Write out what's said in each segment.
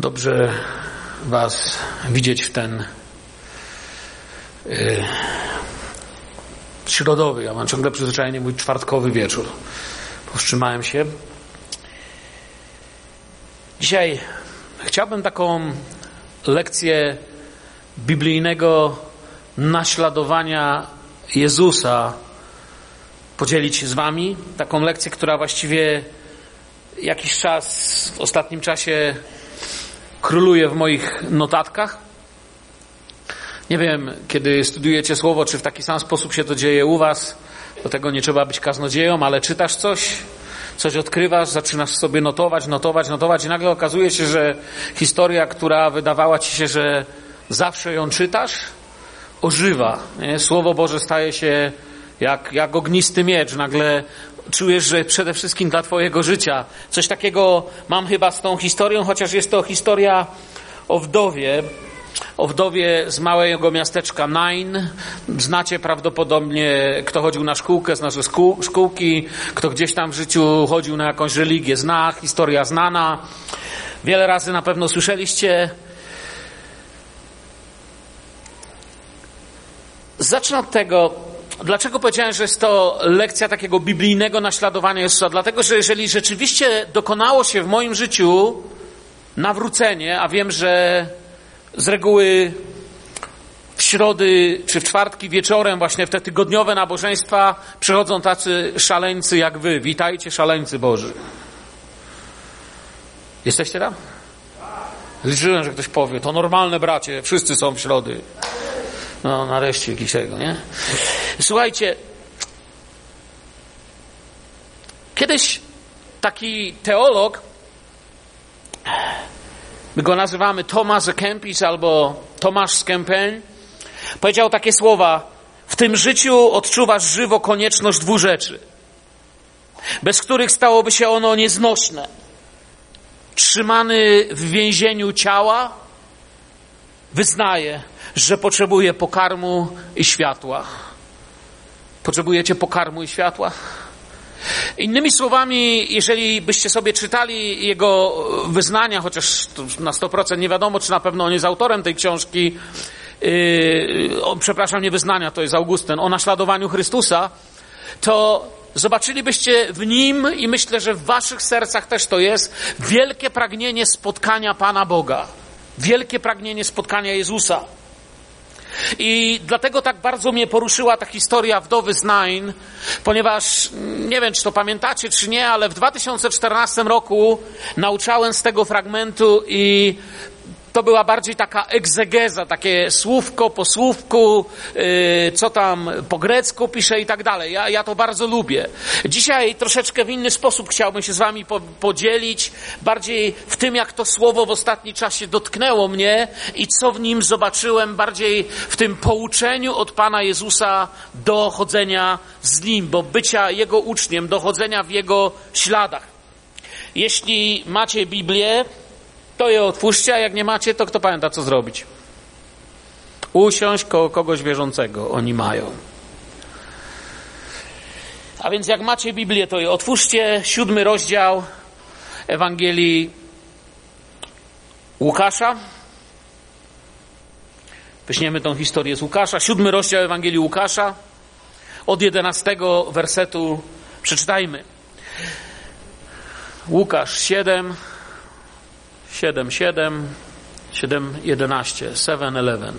Dobrze Was widzieć w ten yy, środowy, ja mam ciągle przyzwyczajenie mój czwartkowy wieczór. Powstrzymałem się. Dzisiaj chciałbym taką lekcję biblijnego naśladowania Jezusa podzielić z Wami. Taką lekcję, która właściwie jakiś czas w ostatnim czasie króluje w moich notatkach. Nie wiem, kiedy studiujecie słowo, czy w taki sam sposób się to dzieje u Was. Do tego nie trzeba być kaznodzieją, ale czytasz coś, coś odkrywasz, zaczynasz sobie notować, notować, notować i nagle okazuje się, że historia, która wydawała Ci się, że zawsze ją czytasz, ożywa. Nie? Słowo Boże staje się jak, jak ognisty miecz. Nagle czujesz, że przede wszystkim dla Twojego życia. Coś takiego mam chyba z tą historią, chociaż jest to historia o wdowie, o wdowie z małego miasteczka Nine. Znacie prawdopodobnie, kto chodził na szkółkę, znaczy szkółki, kto gdzieś tam w życiu chodził na jakąś religię, zna, historia znana. Wiele razy na pewno słyszeliście. Zacznę od tego, Dlaczego powiedziałem, że jest to lekcja takiego biblijnego naśladowania Jezusa? Dlatego, że jeżeli rzeczywiście dokonało się w moim życiu nawrócenie, a wiem, że z reguły w środy czy w czwartki wieczorem, właśnie w te tygodniowe nabożeństwa, przychodzą tacy szaleńcy jak wy. Witajcie, szaleńcy Boży. Jesteście tam? Liczyłem, że ktoś powie, to normalne bracie, wszyscy są w środy. No, nareszcie jakiś tego, nie? Słuchajcie, kiedyś taki teolog, my go nazywamy Thomas Kempis albo Tomasz z Kempen, powiedział takie słowa, w tym życiu odczuwasz żywo konieczność dwóch rzeczy, bez których stałoby się ono nieznośne. Trzymany w więzieniu ciała wyznaje, że potrzebuje pokarmu i światła. Potrzebujecie pokarmu i światła? Innymi słowami, jeżeli byście sobie czytali jego wyznania, chociaż na 100% nie wiadomo, czy na pewno on jest autorem tej książki, yy, o, przepraszam, nie wyznania, to jest Augustyn, o naśladowaniu Chrystusa, to zobaczylibyście w nim i myślę, że w waszych sercach też to jest wielkie pragnienie spotkania Pana Boga. Wielkie pragnienie spotkania Jezusa. I dlatego tak bardzo mnie poruszyła ta historia wdowy z Nine, ponieważ nie wiem, czy to pamiętacie, czy nie, ale w 2014 roku nauczałem z tego fragmentu i to była bardziej taka egzegeza, takie słówko po słówku, yy, co tam po grecku pisze i tak dalej. Ja, ja to bardzo lubię. Dzisiaj troszeczkę w inny sposób chciałbym się z wami po, podzielić, bardziej w tym, jak to słowo w ostatnim czasie dotknęło mnie i co w nim zobaczyłem, bardziej w tym pouczeniu od Pana Jezusa do chodzenia z Nim, bo bycia Jego uczniem, dochodzenia w Jego śladach. Jeśli macie Biblię, to je otwórzcie, a jak nie macie, to kto pamięta, co zrobić? Usiąść koło kogoś wierzącego. Oni mają. A więc jak macie Biblię, to je otwórzcie. Siódmy rozdział Ewangelii Łukasza. Weźmiemy tą historię z Łukasza. Siódmy rozdział Ewangelii Łukasza. Od jedenastego wersetu przeczytajmy. Łukasz 7, 7, 7, 7, 11, 7, 11.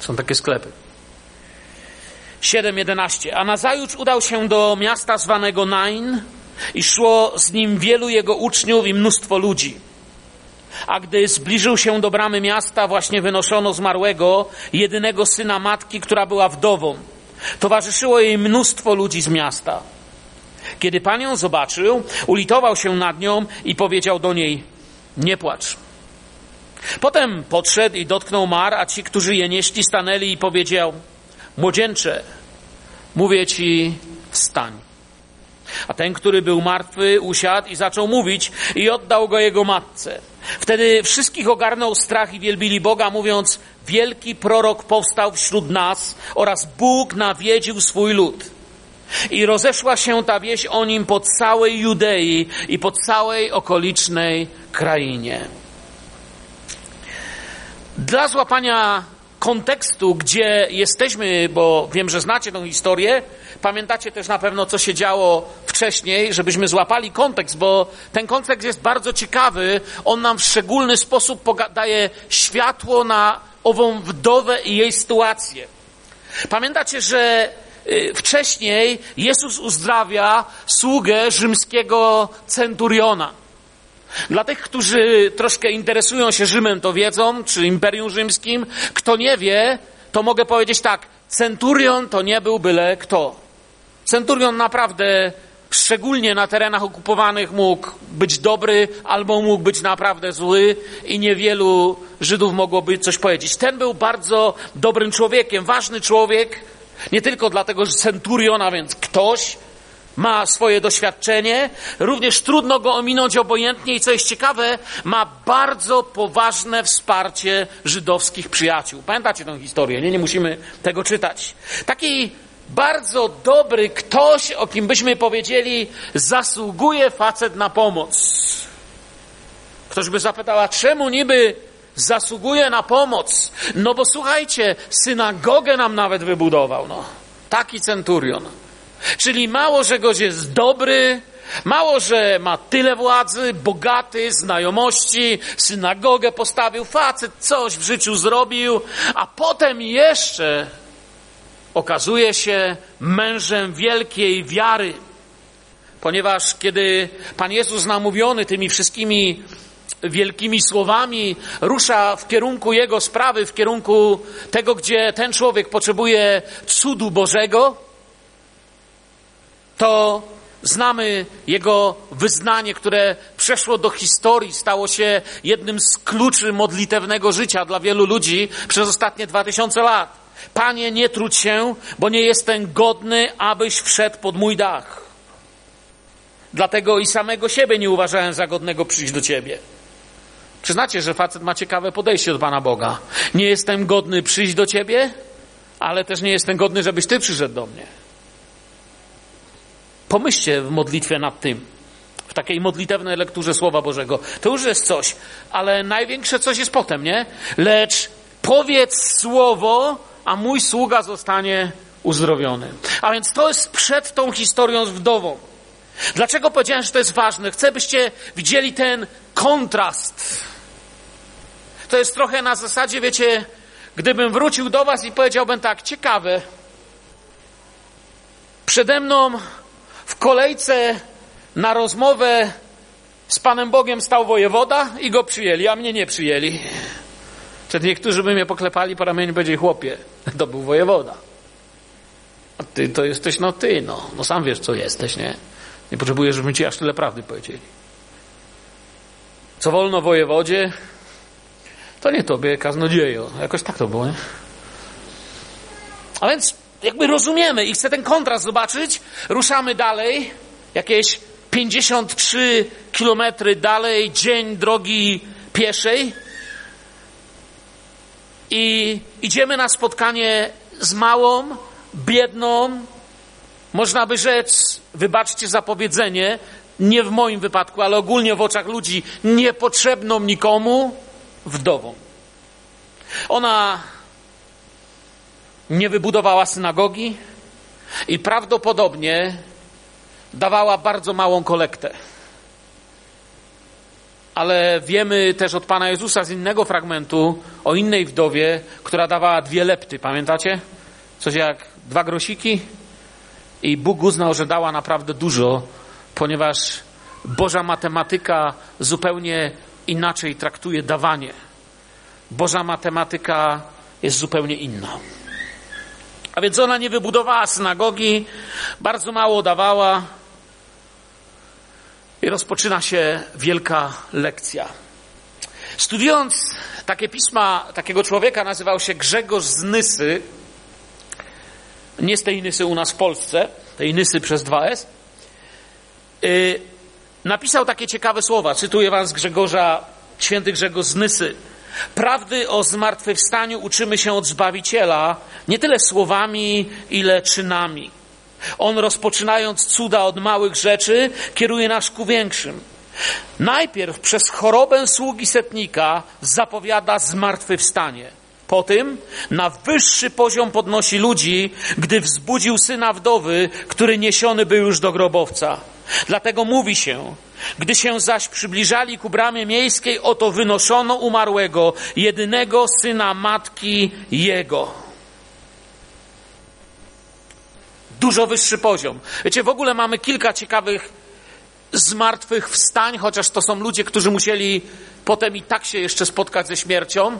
Są takie sklepy. 7, 11. A nazajutrz udał się do miasta zwanego Nain i szło z nim wielu jego uczniów i mnóstwo ludzi. A gdy zbliżył się do bramy miasta, właśnie wynoszono zmarłego, jedynego syna matki, która była wdową. Towarzyszyło jej mnóstwo ludzi z miasta. Kiedy Pan ją zobaczył, ulitował się nad nią i powiedział do niej, nie płacz. Potem podszedł i dotknął mar, a ci, którzy je nieśli, stanęli i powiedział, młodzieńcze, mówię ci, wstań. A ten, który był martwy, usiadł i zaczął mówić i oddał go jego matce. Wtedy wszystkich ogarnął strach i wielbili Boga, mówiąc, wielki prorok powstał wśród nas oraz Bóg nawiedził swój lud. I rozeszła się ta wieść o nim po całej Judei i po całej okolicznej krainie. Dla złapania kontekstu, gdzie jesteśmy, bo wiem, że znacie tę historię, pamiętacie też na pewno, co się działo wcześniej, żebyśmy złapali kontekst, bo ten kontekst jest bardzo ciekawy. On nam w szczególny sposób daje światło na ową wdowę i jej sytuację. Pamiętacie, że wcześniej Jezus uzdrawia sługę rzymskiego centuriona. Dla tych, którzy troszkę interesują się Rzymem, to wiedzą, czy Imperium Rzymskim. Kto nie wie, to mogę powiedzieć tak. Centurion to nie był byle kto. Centurion naprawdę, szczególnie na terenach okupowanych, mógł być dobry albo mógł być naprawdę zły i niewielu Żydów mogłoby coś powiedzieć. Ten był bardzo dobrym człowiekiem, ważny człowiek, nie tylko dlatego, że centurion, a więc ktoś, ma swoje doświadczenie, również trudno go ominąć obojętnie i co jest ciekawe, ma bardzo poważne wsparcie żydowskich przyjaciół. Pamiętacie tę historię, nie? Nie musimy tego czytać. Taki bardzo dobry ktoś, o kim byśmy powiedzieli, zasługuje facet na pomoc. Ktoś by zapytała, czemu niby zasługuje na pomoc? No bo słuchajcie, synagogę nam nawet wybudował, no. Taki centurion. Czyli mało, że gość jest dobry, mało, że ma tyle władzy, bogaty, znajomości, synagogę postawił, facet coś w życiu zrobił, a potem jeszcze okazuje się mężem wielkiej wiary. Ponieważ kiedy Pan Jezus namówiony tymi wszystkimi wielkimi słowami rusza w kierunku Jego sprawy, w kierunku tego, gdzie ten człowiek potrzebuje cudu Bożego, to znamy jego wyznanie, które przeszło do historii, stało się jednym z kluczy modlitewnego życia dla wielu ludzi przez ostatnie dwa tysiące lat. Panie, nie trudź się, bo nie jestem godny, abyś wszedł pod mój dach. Dlatego i samego siebie nie uważałem za godnego przyjść do ciebie. Przyznacie, że facet ma ciekawe podejście do Pana Boga. Nie jestem godny przyjść do ciebie, ale też nie jestem godny, żebyś ty przyszedł do mnie. Pomyślcie w modlitwie nad tym. W takiej modlitewnej lekturze Słowa Bożego. To już jest coś, ale największe coś jest potem, nie? Lecz powiedz słowo, a mój sługa zostanie uzdrowiony. A więc to jest przed tą historią z wdową. Dlaczego powiedziałem, że to jest ważne? Chcę, byście widzieli ten kontrast. To jest trochę na zasadzie, wiecie, gdybym wrócił do Was i powiedziałbym tak, ciekawe, przede mną w kolejce na rozmowę z Panem Bogiem stał wojewoda i go przyjęli, a mnie nie przyjęli. Przed niektórzy by mnie poklepali po ramieniu i powiedzieli, chłopie, to był wojewoda. A ty to jesteś, no ty, no. No sam wiesz, co jesteś, nie? Nie potrzebujesz, żebym ci aż tyle prawdy powiedzieli. Co wolno wojewodzie, to nie tobie, kaznodziejo. Jakoś tak to było, nie? A więc jakby rozumiemy i chcę ten kontrast zobaczyć. Ruszamy dalej, jakieś 53 kilometry dalej, dzień drogi pieszej. I idziemy na spotkanie z małą, biedną, można by rzec, wybaczcie za powiedzenie, nie w moim wypadku, ale ogólnie w oczach ludzi, niepotrzebną nikomu wdową. Ona nie wybudowała synagogi i prawdopodobnie dawała bardzo małą kolektę. Ale wiemy też od Pana Jezusa z innego fragmentu o innej wdowie, która dawała dwie lepty. Pamiętacie? Coś jak dwa grosiki? I Bóg uznał, że dała naprawdę dużo, ponieważ Boża matematyka zupełnie inaczej traktuje dawanie. Boża matematyka jest zupełnie inna. A więc ona nie wybudowała synagogi, bardzo mało dawała. I rozpoczyna się wielka lekcja. Studiując takie pisma takiego człowieka, nazywał się Grzegorz z Nysy. Nie z tej Nysy u nas w Polsce, tej Nysy przez 2S. Napisał takie ciekawe słowa. Cytuję wam z Grzegorza, święty Grzegorz z Nysy. Prawdy o zmartwychwstaniu uczymy się od Zbawiciela nie tyle słowami, ile czynami. On rozpoczynając cuda od małych rzeczy, kieruje nas ku większym. Najpierw przez chorobę sługi setnika zapowiada zmartwychwstanie. Po tym na wyższy poziom podnosi ludzi, gdy wzbudził syna wdowy, który niesiony był już do grobowca. Dlatego mówi się, gdy się zaś przybliżali ku bramie miejskiej, oto wynoszono umarłego, jedynego syna matki jego. Dużo wyższy poziom. Wiecie, w ogóle mamy kilka ciekawych zmartwychwstań, chociaż to są ludzie, którzy musieli potem i tak się jeszcze spotkać ze śmiercią,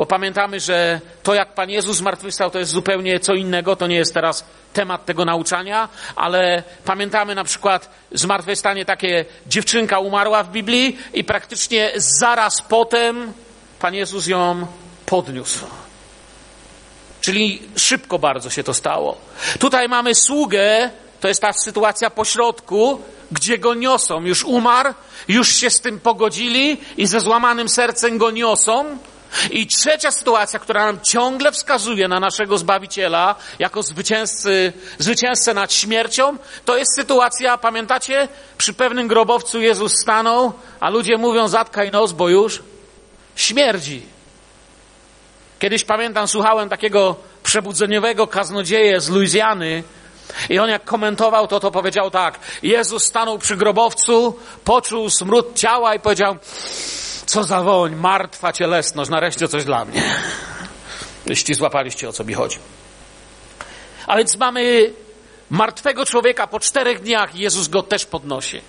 bo pamiętamy, że to jak Pan Jezus zmartwychwstał to jest zupełnie co innego, to nie jest teraz temat tego nauczania, ale pamiętamy na przykład zmartwychwstanie takie, dziewczynka umarła w Biblii i praktycznie zaraz potem Pan Jezus ją podniósł. Czyli szybko bardzo się to stało. Tutaj mamy sługę, to jest ta sytuacja pośrodku, gdzie go niosą. Już umarł, już się z tym pogodzili i ze złamanym sercem go niosą. I trzecia sytuacja, która nam ciągle wskazuje na naszego Zbawiciela jako zwycięzcy, zwycięzcę nad śmiercią, to jest sytuacja, pamiętacie? Przy pewnym grobowcu Jezus stanął, a ludzie mówią zatkaj nos, bo już śmierdzi. Kiedyś pamiętam, słuchałem takiego przebudzeniowego kaznodzieje z Luizjany, i on jak komentował to, to powiedział tak. Jezus stanął przy grobowcu, poczuł smród ciała i powiedział, co za woń, martwa cielesność, nareszcie coś dla mnie. Jeśli złapaliście, o co mi chodzi. A więc mamy martwego człowieka po czterech dniach Jezus go też podnosi.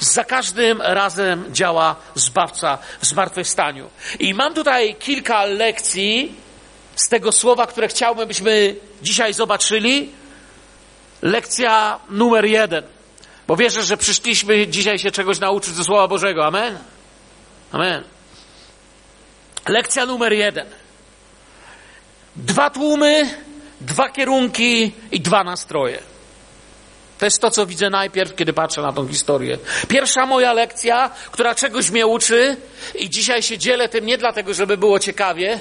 Za każdym razem działa Zbawca w zmartwychwstaniu. I mam tutaj kilka lekcji z tego słowa, które chciałbym, byśmy dzisiaj zobaczyli. Lekcja numer jeden. Bo wierzę, że przyszliśmy dzisiaj się czegoś nauczyć ze Słowa Bożego. Amen? Amen. Lekcja numer jeden. Dwa tłumy, dwa kierunki i dwa nastroje. To jest to, co widzę najpierw, kiedy patrzę na tą historię. Pierwsza moja lekcja, która czegoś mnie uczy i dzisiaj się dzielę tym nie dlatego, żeby było ciekawie,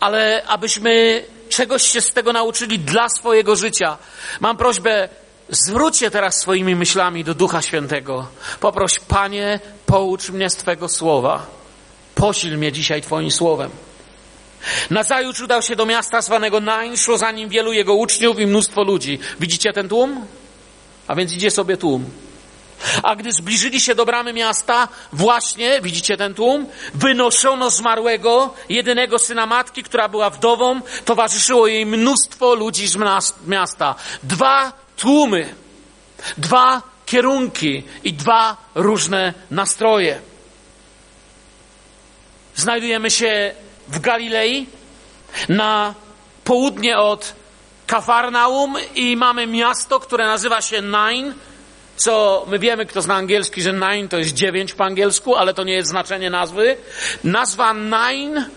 ale abyśmy czegoś się z tego nauczyli dla swojego życia. Mam prośbę, zwróćcie teraz swoimi myślami do Ducha Świętego. Poproś, Panie, poucz mnie z Twego słowa. Posil mnie dzisiaj Twoim słowem. Nazajutrz udał się do miasta zwanego Nain, szło za nim wielu jego uczniów i mnóstwo ludzi. Widzicie ten tłum? A więc idzie sobie tłum. A gdy zbliżyli się do bramy miasta, właśnie, widzicie ten tłum, wynoszono zmarłego, jedynego syna matki, która była wdową, towarzyszyło jej mnóstwo ludzi z miasta. Dwa tłumy, dwa kierunki i dwa różne nastroje. Znajdujemy się w Galilei, na południe od Kafarnaum i mamy miasto, które nazywa się Nain, co my wiemy, kto zna angielski, że nine to jest dziewięć po angielsku, ale to nie jest znaczenie nazwy. Nazwa nine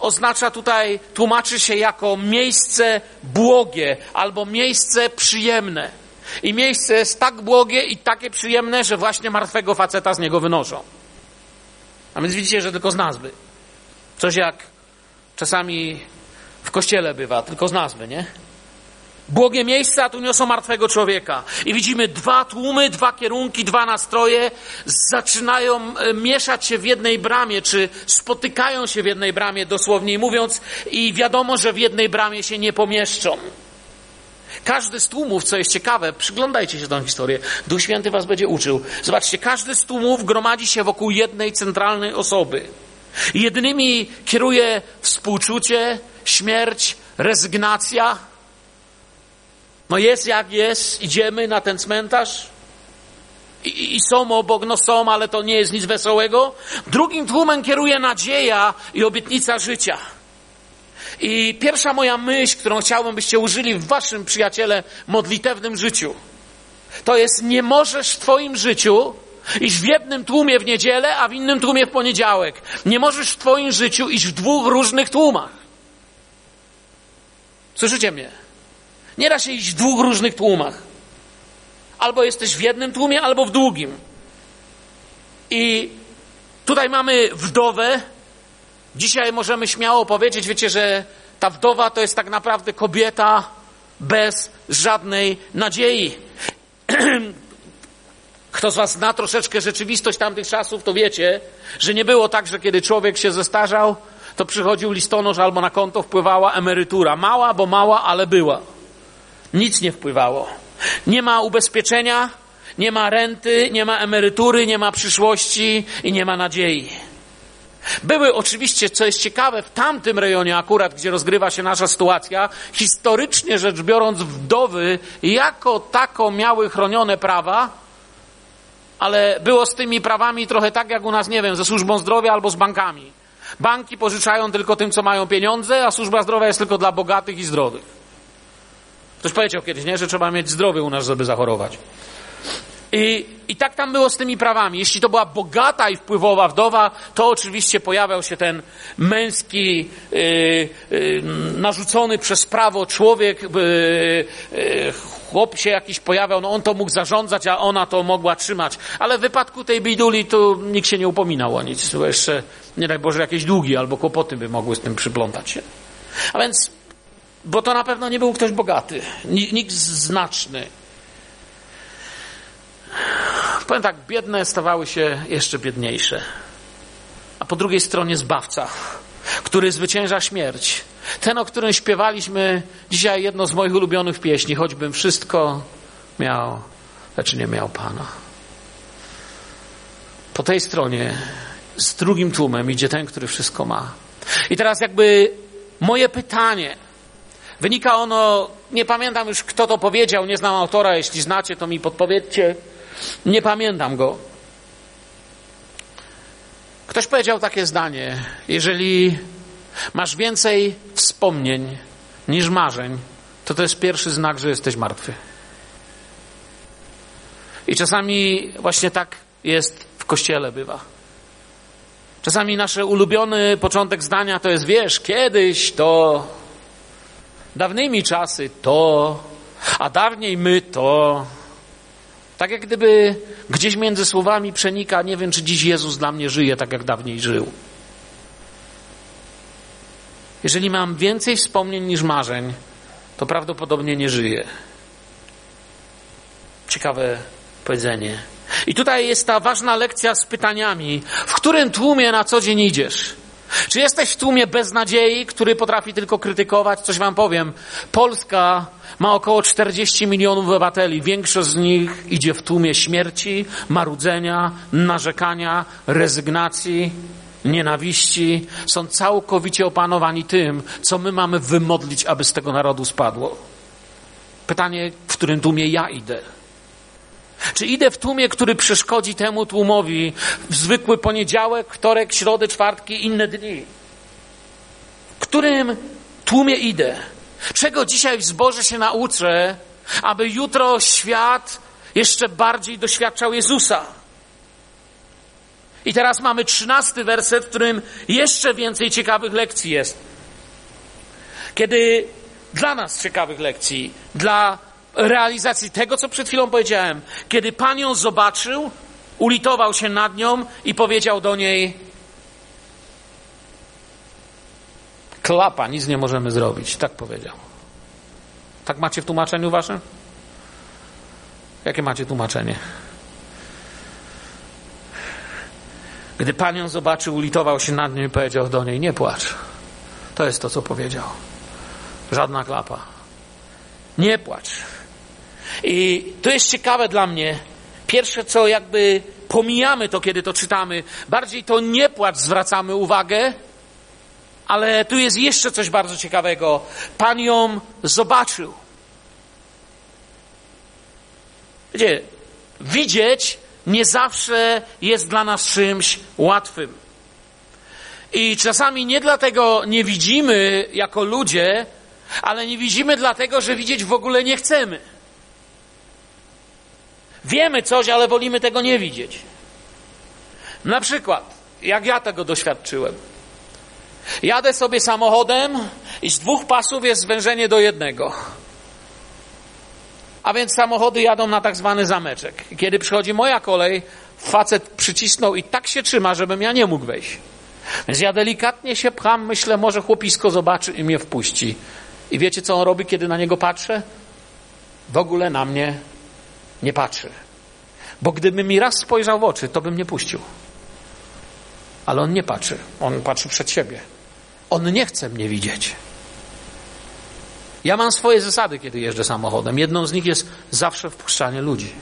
oznacza tutaj, tłumaczy się jako miejsce błogie albo miejsce przyjemne. I miejsce jest tak błogie i takie przyjemne, że właśnie martwego faceta z niego wynoszą. A więc widzicie, że tylko z nazwy. Coś jak czasami w kościele bywa, tylko z nazwy, nie? Błogie miejsca, tu niosą martwego człowieka. I widzimy dwa tłumy, dwa kierunki, dwa nastroje zaczynają e, mieszać się w jednej bramie, czy spotykają się w jednej bramie, dosłowniej mówiąc, i wiadomo, że w jednej bramie się nie pomieszczą. Każdy z tłumów, co jest ciekawe, przyglądajcie się tę historię, Duch Święty was będzie uczył. Zobaczcie, każdy z tłumów gromadzi się wokół jednej centralnej osoby. Jedynymi kieruje współczucie, śmierć, rezygnacja, no jest jak jest, idziemy na ten cmentarz i, i są obok, no są, ale to nie jest nic wesołego. Drugim tłumem kieruje nadzieja i obietnica życia. I pierwsza moja myśl, którą chciałbym, byście użyli w waszym, przyjaciele, modlitewnym życiu, to jest nie możesz w twoim życiu iść w jednym tłumie w niedzielę, a w innym tłumie w poniedziałek. Nie możesz w twoim życiu iść w dwóch różnych tłumach. Słyszycie mnie? Nie da się iść w dwóch różnych tłumach. Albo jesteś w jednym tłumie, albo w drugim. I tutaj mamy wdowę. Dzisiaj możemy śmiało powiedzieć, wiecie, że ta wdowa to jest tak naprawdę kobieta bez żadnej nadziei. Kto z Was zna troszeczkę rzeczywistość tamtych czasów, to wiecie, że nie było tak, że kiedy człowiek się zestarzał, to przychodził listonosz albo na konto wpływała emerytura. Mała, bo mała, ale była. Nic nie wpływało. Nie ma ubezpieczenia, nie ma renty, nie ma emerytury, nie ma przyszłości i nie ma nadziei. Były oczywiście, co jest ciekawe, w tamtym rejonie akurat, gdzie rozgrywa się nasza sytuacja, historycznie rzecz biorąc, wdowy jako tako miały chronione prawa, ale było z tymi prawami trochę tak jak u nas, nie wiem, ze służbą zdrowia albo z bankami. Banki pożyczają tylko tym, co mają pieniądze, a służba zdrowia jest tylko dla bogatych i zdrowych. Ktoś powiedział kiedyś, nie, że trzeba mieć zdrowie u nas, żeby zachorować. I, I tak tam było z tymi prawami. Jeśli to była bogata i wpływowa wdowa, to oczywiście pojawiał się ten męski, yy, yy, narzucony przez prawo człowiek, yy, chłop się jakiś pojawiał, no on to mógł zarządzać, a ona to mogła trzymać. Ale w wypadku tej biduli to nikt się nie upominał o nic. Jeszcze, nie daj Boże, jakieś długi albo kłopoty by mogły z tym przyplątać się. A więc, bo to na pewno nie był ktoś bogaty, nikt znaczny. Powiem tak, biedne stawały się jeszcze biedniejsze. A po drugiej stronie zbawca, który zwycięża śmierć. Ten, o którym śpiewaliśmy dzisiaj jedno z moich ulubionych pieśni, choćbym wszystko miał, lecz nie miał Pana. Po tej stronie z drugim tłumem idzie ten, który wszystko ma. I teraz jakby moje pytanie, wynika ono, nie pamiętam już kto to powiedział, nie znam autora, jeśli znacie, to mi podpowiedzcie. Nie pamiętam go. Ktoś powiedział takie zdanie: Jeżeli masz więcej wspomnień niż marzeń, to to jest pierwszy znak, że jesteś martwy. I czasami właśnie tak jest w kościele bywa. Czasami nasz ulubiony początek zdania to jest, wiesz, kiedyś to, dawnymi czasy to, a dawniej my to. Tak jak gdyby gdzieś między słowami przenika, nie wiem, czy dziś Jezus dla mnie żyje tak, jak dawniej żył. Jeżeli mam więcej wspomnień niż marzeń, to prawdopodobnie nie żyję. Ciekawe powiedzenie. I tutaj jest ta ważna lekcja z pytaniami. W którym tłumie na co dzień idziesz? Czy jesteś w tłumie beznadziei, który potrafi tylko krytykować? Coś wam powiem. Polska ma około 40 milionów obywateli. Większość z nich idzie w tłumie śmierci, marudzenia, narzekania, rezygnacji, nienawiści. Są całkowicie opanowani tym, co my mamy wymodlić, aby z tego narodu spadło. Pytanie, w którym tłumie ja idę? Czy idę w tłumie, który przeszkodzi temu tłumowi w zwykły poniedziałek, wtorek, środę, czwartki, inne dni? Którym tłumie idę? Czego dzisiaj w zborze się nauczę, aby jutro świat jeszcze bardziej doświadczał Jezusa? I teraz mamy trzynasty werset, w którym jeszcze więcej ciekawych lekcji jest. Kiedy dla nas ciekawych lekcji, dla realizacji tego, co przed chwilą powiedziałem. Kiedy Pan ją zobaczył, ulitował się nad nią i powiedział do niej: Klapa, nic nie możemy zrobić. Tak powiedział. Tak macie w tłumaczeniu waszym? Jakie macie tłumaczenie? Gdy Pan ją zobaczył, ulitował się nad nią i powiedział do niej: Nie płacz. To jest to, co powiedział. Żadna klapa. Nie płacz. I to jest ciekawe dla mnie. Pierwsze, co jakby pomijamy to, kiedy to czytamy, bardziej to nie płacz zwracamy uwagę, ale tu jest jeszcze coś bardzo ciekawego. Pan ją zobaczył. Wiecie, widzieć nie zawsze jest dla nas czymś łatwym. I czasami nie dlatego nie widzimy jako ludzie, ale nie widzimy dlatego, że widzieć w ogóle nie chcemy. Wiemy coś, ale wolimy tego nie widzieć. Na przykład, jak ja tego doświadczyłem. Jadę sobie samochodem i z dwóch pasów jest zwężenie do jednego. A więc samochody jadą na tak zwany zameczek. Kiedy przychodzi moja kolej, facet przycisnął i tak się trzyma, żebym ja nie mógł wejść. Więc ja delikatnie się pcham, myślę, może chłopisko zobaczy i mnie wpuści. I wiecie, co on robi, kiedy na niego patrzę? W ogóle na mnie nie patrzy. Bo gdyby mi raz spojrzał w oczy, to bym nie puścił. Ale on nie patrzy. On patrzy przed siebie. On nie chce mnie widzieć. Ja mam swoje zasady, kiedy jeżdżę samochodem. Jedną z nich jest zawsze wpuszczanie ludzi.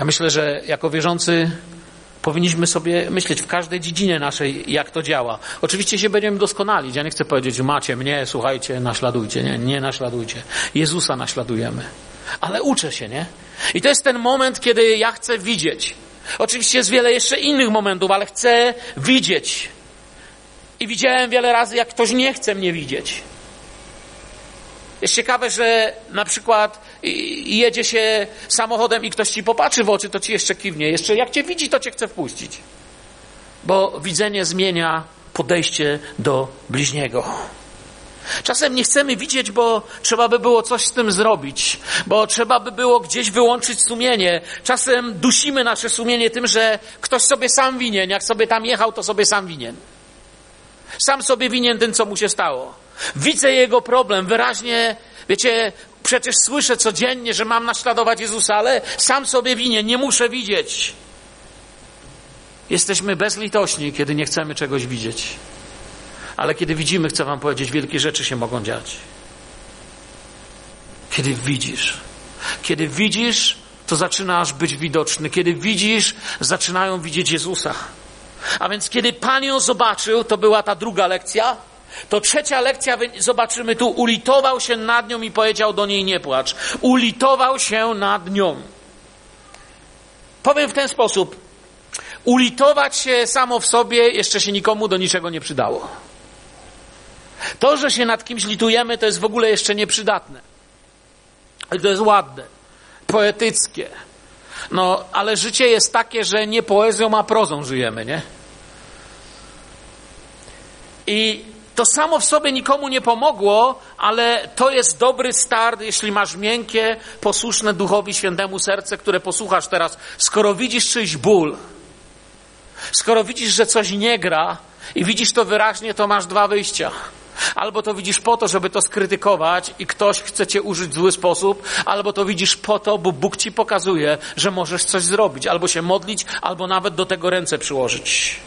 Ja myślę, że jako wierzący powinniśmy sobie myśleć w każdej dziedzinie naszej, jak to działa. Oczywiście się będziemy doskonalić. Ja nie chcę powiedzieć, macie mnie, słuchajcie, naśladujcie. Nie, nie naśladujcie. Jezusa naśladujemy. Ale uczę się, nie? I to jest ten moment, kiedy ja chcę widzieć. Oczywiście jest wiele jeszcze innych momentów, ale chcę widzieć. I widziałem wiele razy, jak ktoś nie chce mnie widzieć. Jest ciekawe, że na przykład jedzie się samochodem i ktoś ci popatrzy w oczy, to ci jeszcze kiwnie. Jeszcze jak cię widzi, to cię chce wpuścić. Bo widzenie zmienia podejście do bliźniego. Czasem nie chcemy widzieć, bo trzeba by było coś z tym zrobić, bo trzeba by było gdzieś wyłączyć sumienie. Czasem dusimy nasze sumienie tym, że ktoś sobie sam winien. Jak sobie tam jechał, to sobie sam winien. Sam sobie winien tym, co mu się stało. Widzę jego problem wyraźnie. Wiecie, przecież słyszę codziennie, że mam naśladować Jezusa, ale sam sobie winien, nie muszę widzieć. Jesteśmy bezlitośni, kiedy nie chcemy czegoś widzieć. Ale kiedy widzimy, chcę Wam powiedzieć, wielkie rzeczy się mogą dziać. Kiedy widzisz. Kiedy widzisz, to zaczynasz być widoczny. Kiedy widzisz, zaczynają widzieć Jezusa. A więc kiedy Pan ją zobaczył, to była ta druga lekcja, to trzecia lekcja, zobaczymy tu, ulitował się nad nią i powiedział do niej nie płacz. Ulitował się nad nią. Powiem w ten sposób. Ulitować się samo w sobie jeszcze się nikomu do niczego nie przydało. To, że się nad kimś litujemy, to jest w ogóle jeszcze nieprzydatne. To jest ładne, poetyckie. No, ale życie jest takie, że nie poezją, a prozą żyjemy, nie? I to samo w sobie nikomu nie pomogło, ale to jest dobry start, jeśli masz miękkie, posłuszne Duchowi Świętemu serce, które posłuchasz teraz. Skoro widzisz czyjś ból, skoro widzisz, że coś nie gra i widzisz to wyraźnie, to masz dwa wyjścia. Albo to widzisz po to, żeby to skrytykować i ktoś chce cię użyć w zły sposób, albo to widzisz po to, bo Bóg ci pokazuje, że możesz coś zrobić, albo się modlić, albo nawet do tego ręce przyłożyć.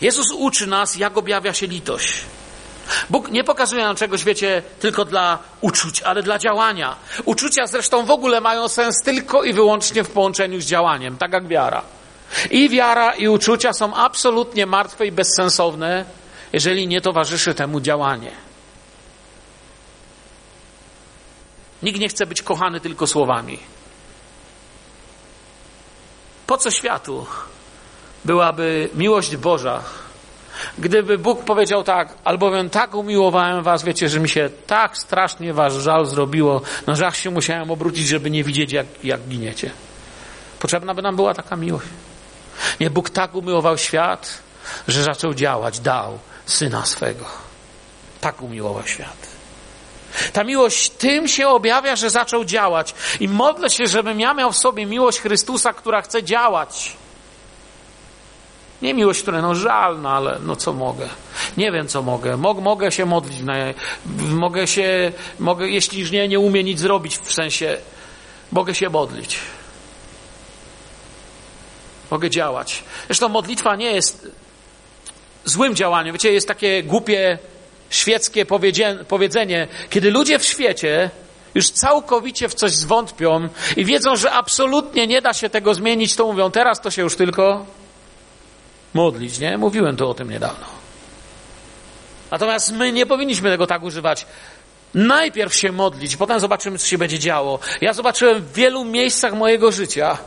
Jezus uczy nas, jak objawia się litość. Bóg nie pokazuje nam czegoś, wiecie, tylko dla uczuć, ale dla działania. Uczucia zresztą w ogóle mają sens tylko i wyłącznie w połączeniu z działaniem, tak jak wiara. I wiara, i uczucia są absolutnie martwe i bezsensowne, jeżeli nie towarzyszy temu działanie. Nikt nie chce być kochany tylko słowami. Po co światu byłaby miłość Boża, gdyby Bóg powiedział tak, albowiem tak umiłowałem was, wiecie, że mi się tak strasznie was żal zrobiło, no że się musiałem obrócić, żeby nie widzieć, jak, jak giniecie. Potrzebna by nam była taka miłość. Nie, Bóg tak umiłował świat, że zaczął działać, dał Syna swego. Tak umiłował świat. Ta miłość tym się objawia, że zaczął działać. I modlę się, żebym ja miał w sobie miłość Chrystusa, która chce działać. Nie miłość, która no żal, no ale no co mogę? Nie wiem, co mogę. Mog, mogę się modlić, na, mogę się, mogę, jeśli nie, nie umiem nic zrobić, w sensie, mogę się modlić. Mogę działać. Zresztą modlitwa nie jest złym działaniem. Wiecie, jest takie głupie świeckie powiedzenie, kiedy ludzie w świecie już całkowicie w coś zwątpią i wiedzą, że absolutnie nie da się tego zmienić, to mówią, teraz to się już tylko modlić, nie? Mówiłem tu o tym niedawno. Natomiast my nie powinniśmy tego tak używać. Najpierw się modlić, potem zobaczymy, co się będzie działo. Ja zobaczyłem w wielu miejscach mojego życia,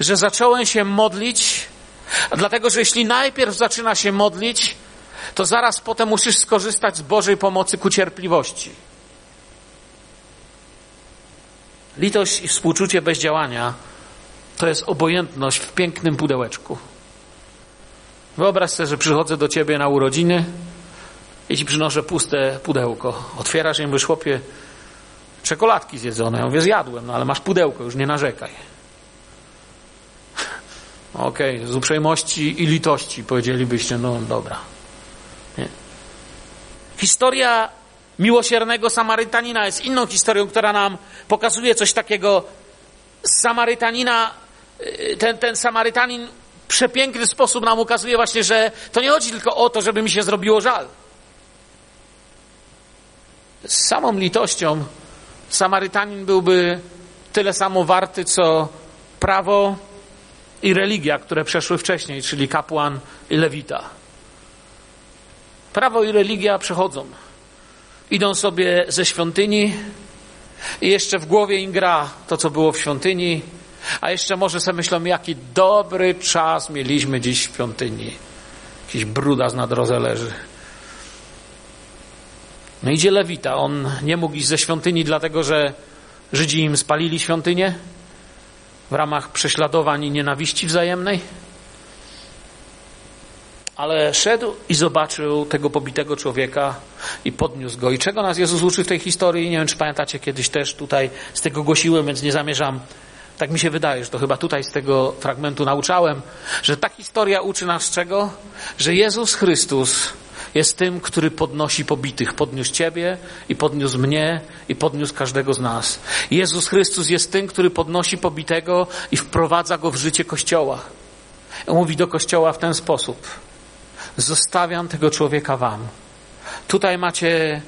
że zacząłem się modlić, dlatego że jeśli najpierw zaczyna się modlić, to zaraz potem musisz skorzystać z Bożej pomocy ku cierpliwości. Litość i współczucie bez działania to jest obojętność w pięknym pudełeczku. Wyobraź sobie, że przychodzę do ciebie na urodziny i ci przynoszę puste pudełko. Otwierasz i mówisz, chłopie, czekoladki zjedzone. Ja mówię, zjadłem, no ale masz pudełko, już nie narzekaj. Okej, okay. z uprzejmości i litości powiedzielibyście, no dobra. Nie. Historia miłosiernego Samarytanina jest inną historią, która nam pokazuje coś takiego. Samarytanina, y, ten, ten Samarytanin przepiękny sposób nam ukazuje właśnie, że to nie chodzi tylko o to, żeby mi się zrobiło żal. Z samą litością Samarytanin byłby tyle samo warty, co prawo i religia, które przeszły wcześniej, czyli kapłan i lewita. Prawo i religia przechodzą. Idą sobie ze świątyni i jeszcze w głowie im gra to, co było w świątyni, a jeszcze może sobie myślą, jaki dobry czas mieliśmy dziś w świątyni. Jakiś brudas na drodze leży. No idzie Lewita. On nie mógł iść ze świątyni, dlatego że Żydzi im spalili świątynię w ramach prześladowań i nienawiści wzajemnej. Ale szedł i zobaczył tego pobitego człowieka i podniósł go. I czego nas Jezus uczy w tej historii? Nie wiem, czy pamiętacie, kiedyś też tutaj z tego głosiłem, więc nie zamierzam. Tak mi się wydaje, że to chyba tutaj z tego fragmentu nauczałem, że ta historia uczy nas czego? Że Jezus Chrystus jest tym, który podnosi pobitych. Podniósł Ciebie i podniósł mnie i podniósł każdego z nas. Jezus Chrystus jest tym, który podnosi pobitego i wprowadza go w życie Kościoła. Mówi do Kościoła w ten sposób. Zostawiam tego człowieka Wam. Tutaj macie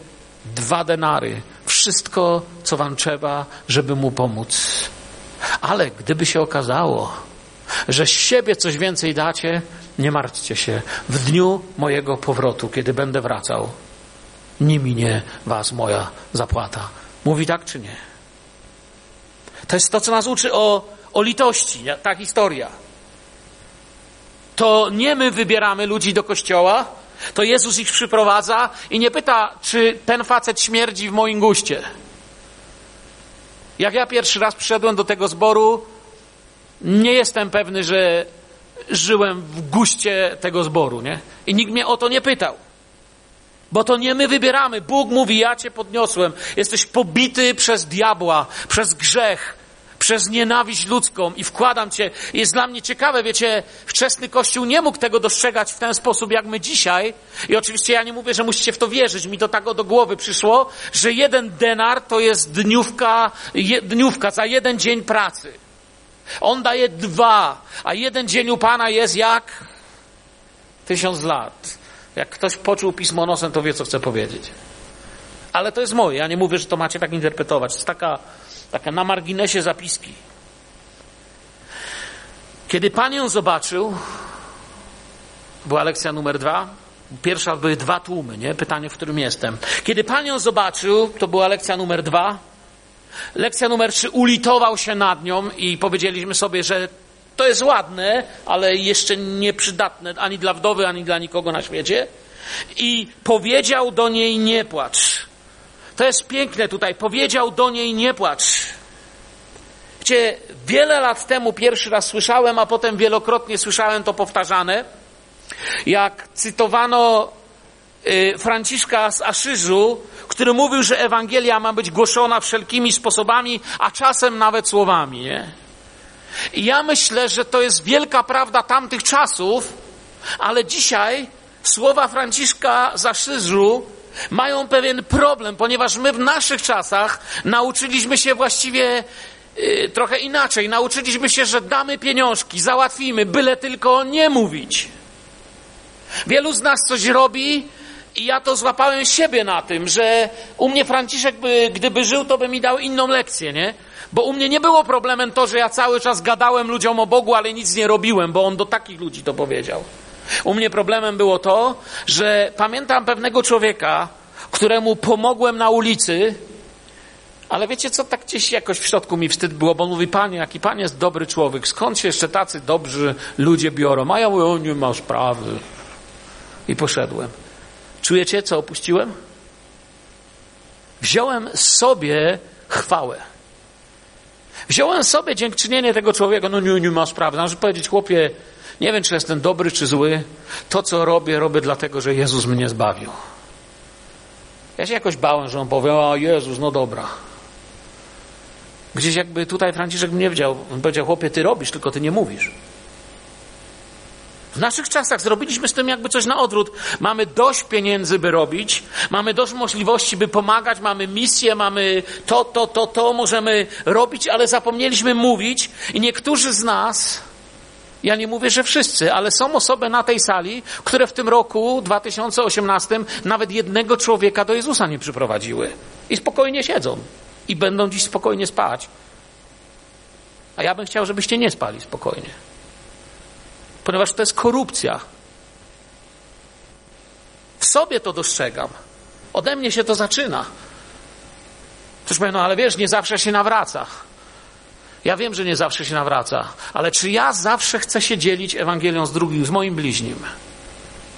dwa denary. Wszystko, co Wam trzeba, żeby mu pomóc. Ale gdyby się okazało, że z siebie coś więcej dacie, nie martwcie się. W dniu mojego powrotu, kiedy będę wracał, nie minie was moja zapłata. Mówi tak czy nie? To jest to, co nas uczy o, o litości, ta historia. To nie my wybieramy ludzi do kościoła, to Jezus ich przyprowadza i nie pyta, czy ten facet śmierdzi w moim guście. Jak ja pierwszy raz przyszedłem do tego zboru, nie jestem pewny, że żyłem w guście tego zboru, nie? I nikt mnie o to nie pytał. Bo to nie my wybieramy. Bóg mówi, ja cię podniosłem. Jesteś pobity przez diabła, przez grzech, przez nienawiść ludzką i wkładam cię. Jest dla mnie ciekawe, wiecie, wczesny Kościół nie mógł tego dostrzegać w ten sposób, jak my dzisiaj. I oczywiście ja nie mówię, że musicie w to wierzyć. Mi to tak do głowy przyszło, że jeden denar to jest dniówka, dniówka za jeden dzień pracy. On daje dwa, a jeden dzień u Pana jest jak tysiąc lat. Jak ktoś poczuł pismo nosem, to wie, co chce powiedzieć. Ale to jest moje. Ja nie mówię, że to macie tak interpretować. To jest taka, taka na marginesie zapiski. Kiedy Pan ją zobaczył, była lekcja numer dwa. Pierwsza były dwa tłumy, nie? Pytanie, w którym jestem. Kiedy Pan ją zobaczył, to była lekcja numer dwa. Lekcja numer trzy, ulitował się nad nią i powiedzieliśmy sobie, że to jest ładne, ale jeszcze nieprzydatne ani dla wdowy, ani dla nikogo na świecie. I powiedział do niej nie płacz. To jest piękne tutaj. Powiedział do niej nie płacz. Wiecie, wiele lat temu pierwszy raz słyszałem, a potem wielokrotnie słyszałem to powtarzane, jak cytowano y, Franciszka z Aszyżu, który mówił, że Ewangelia ma być głoszona wszelkimi sposobami, a czasem nawet słowami. Nie? I ja myślę, że to jest wielka prawda tamtych czasów, ale dzisiaj słowa Franciszka z Aszyżu mają pewien problem, ponieważ my w naszych czasach nauczyliśmy się właściwie yy, trochę inaczej. Nauczyliśmy się, że damy pieniążki, załatwimy, byle tylko nie mówić. Wielu z nas coś robi, i ja to złapałem siebie na tym, że u mnie Franciszek, by, gdyby żył, to by mi dał inną lekcję, nie? Bo u mnie nie było problemem to, że ja cały czas gadałem ludziom o Bogu, ale nic nie robiłem, bo on do takich ludzi to powiedział. U mnie problemem było to, że pamiętam pewnego człowieka, któremu pomogłem na ulicy, ale wiecie co, tak gdzieś jakoś w środku mi wstyd było, bo on mówi, panie, jaki pan jest dobry człowiek, skąd się jeszcze tacy dobrzy ludzie biorą? A ja mówię, o nie ma sprawy. I poszedłem. Czujecie, co opuściłem? Wziąłem sobie chwałę. Wziąłem sobie dziękczynienie tego człowieka. No nie, nie ma sprawy. Należy powiedzieć, chłopie, nie wiem, czy jestem dobry, czy zły. To, co robię, robię dlatego, że Jezus mnie zbawił. Ja się jakoś bałem, że on powie, a Jezus, no dobra. Gdzieś jakby tutaj Franciszek mnie wziął. On powiedział, chłopie, ty robisz, tylko ty nie mówisz. W naszych czasach zrobiliśmy z tym jakby coś na odwrót. Mamy dość pieniędzy, by robić, mamy dość możliwości, by pomagać, mamy misję, mamy to, to, to, to, możemy robić, ale zapomnieliśmy mówić i niektórzy z nas, ja nie mówię, że wszyscy, ale są osoby na tej sali, które w tym roku 2018 nawet jednego człowieka do Jezusa nie przyprowadziły. I spokojnie siedzą. I będą dziś spokojnie spać. A ja bym chciał, żebyście nie spali spokojnie ponieważ to jest korupcja. W sobie to dostrzegam. Ode mnie się to zaczyna. Ktoś powie, no ale wiesz, nie zawsze się nawraca. Ja wiem, że nie zawsze się nawraca, ale czy ja zawsze chcę się dzielić Ewangelią z drugim, z moim bliźnim?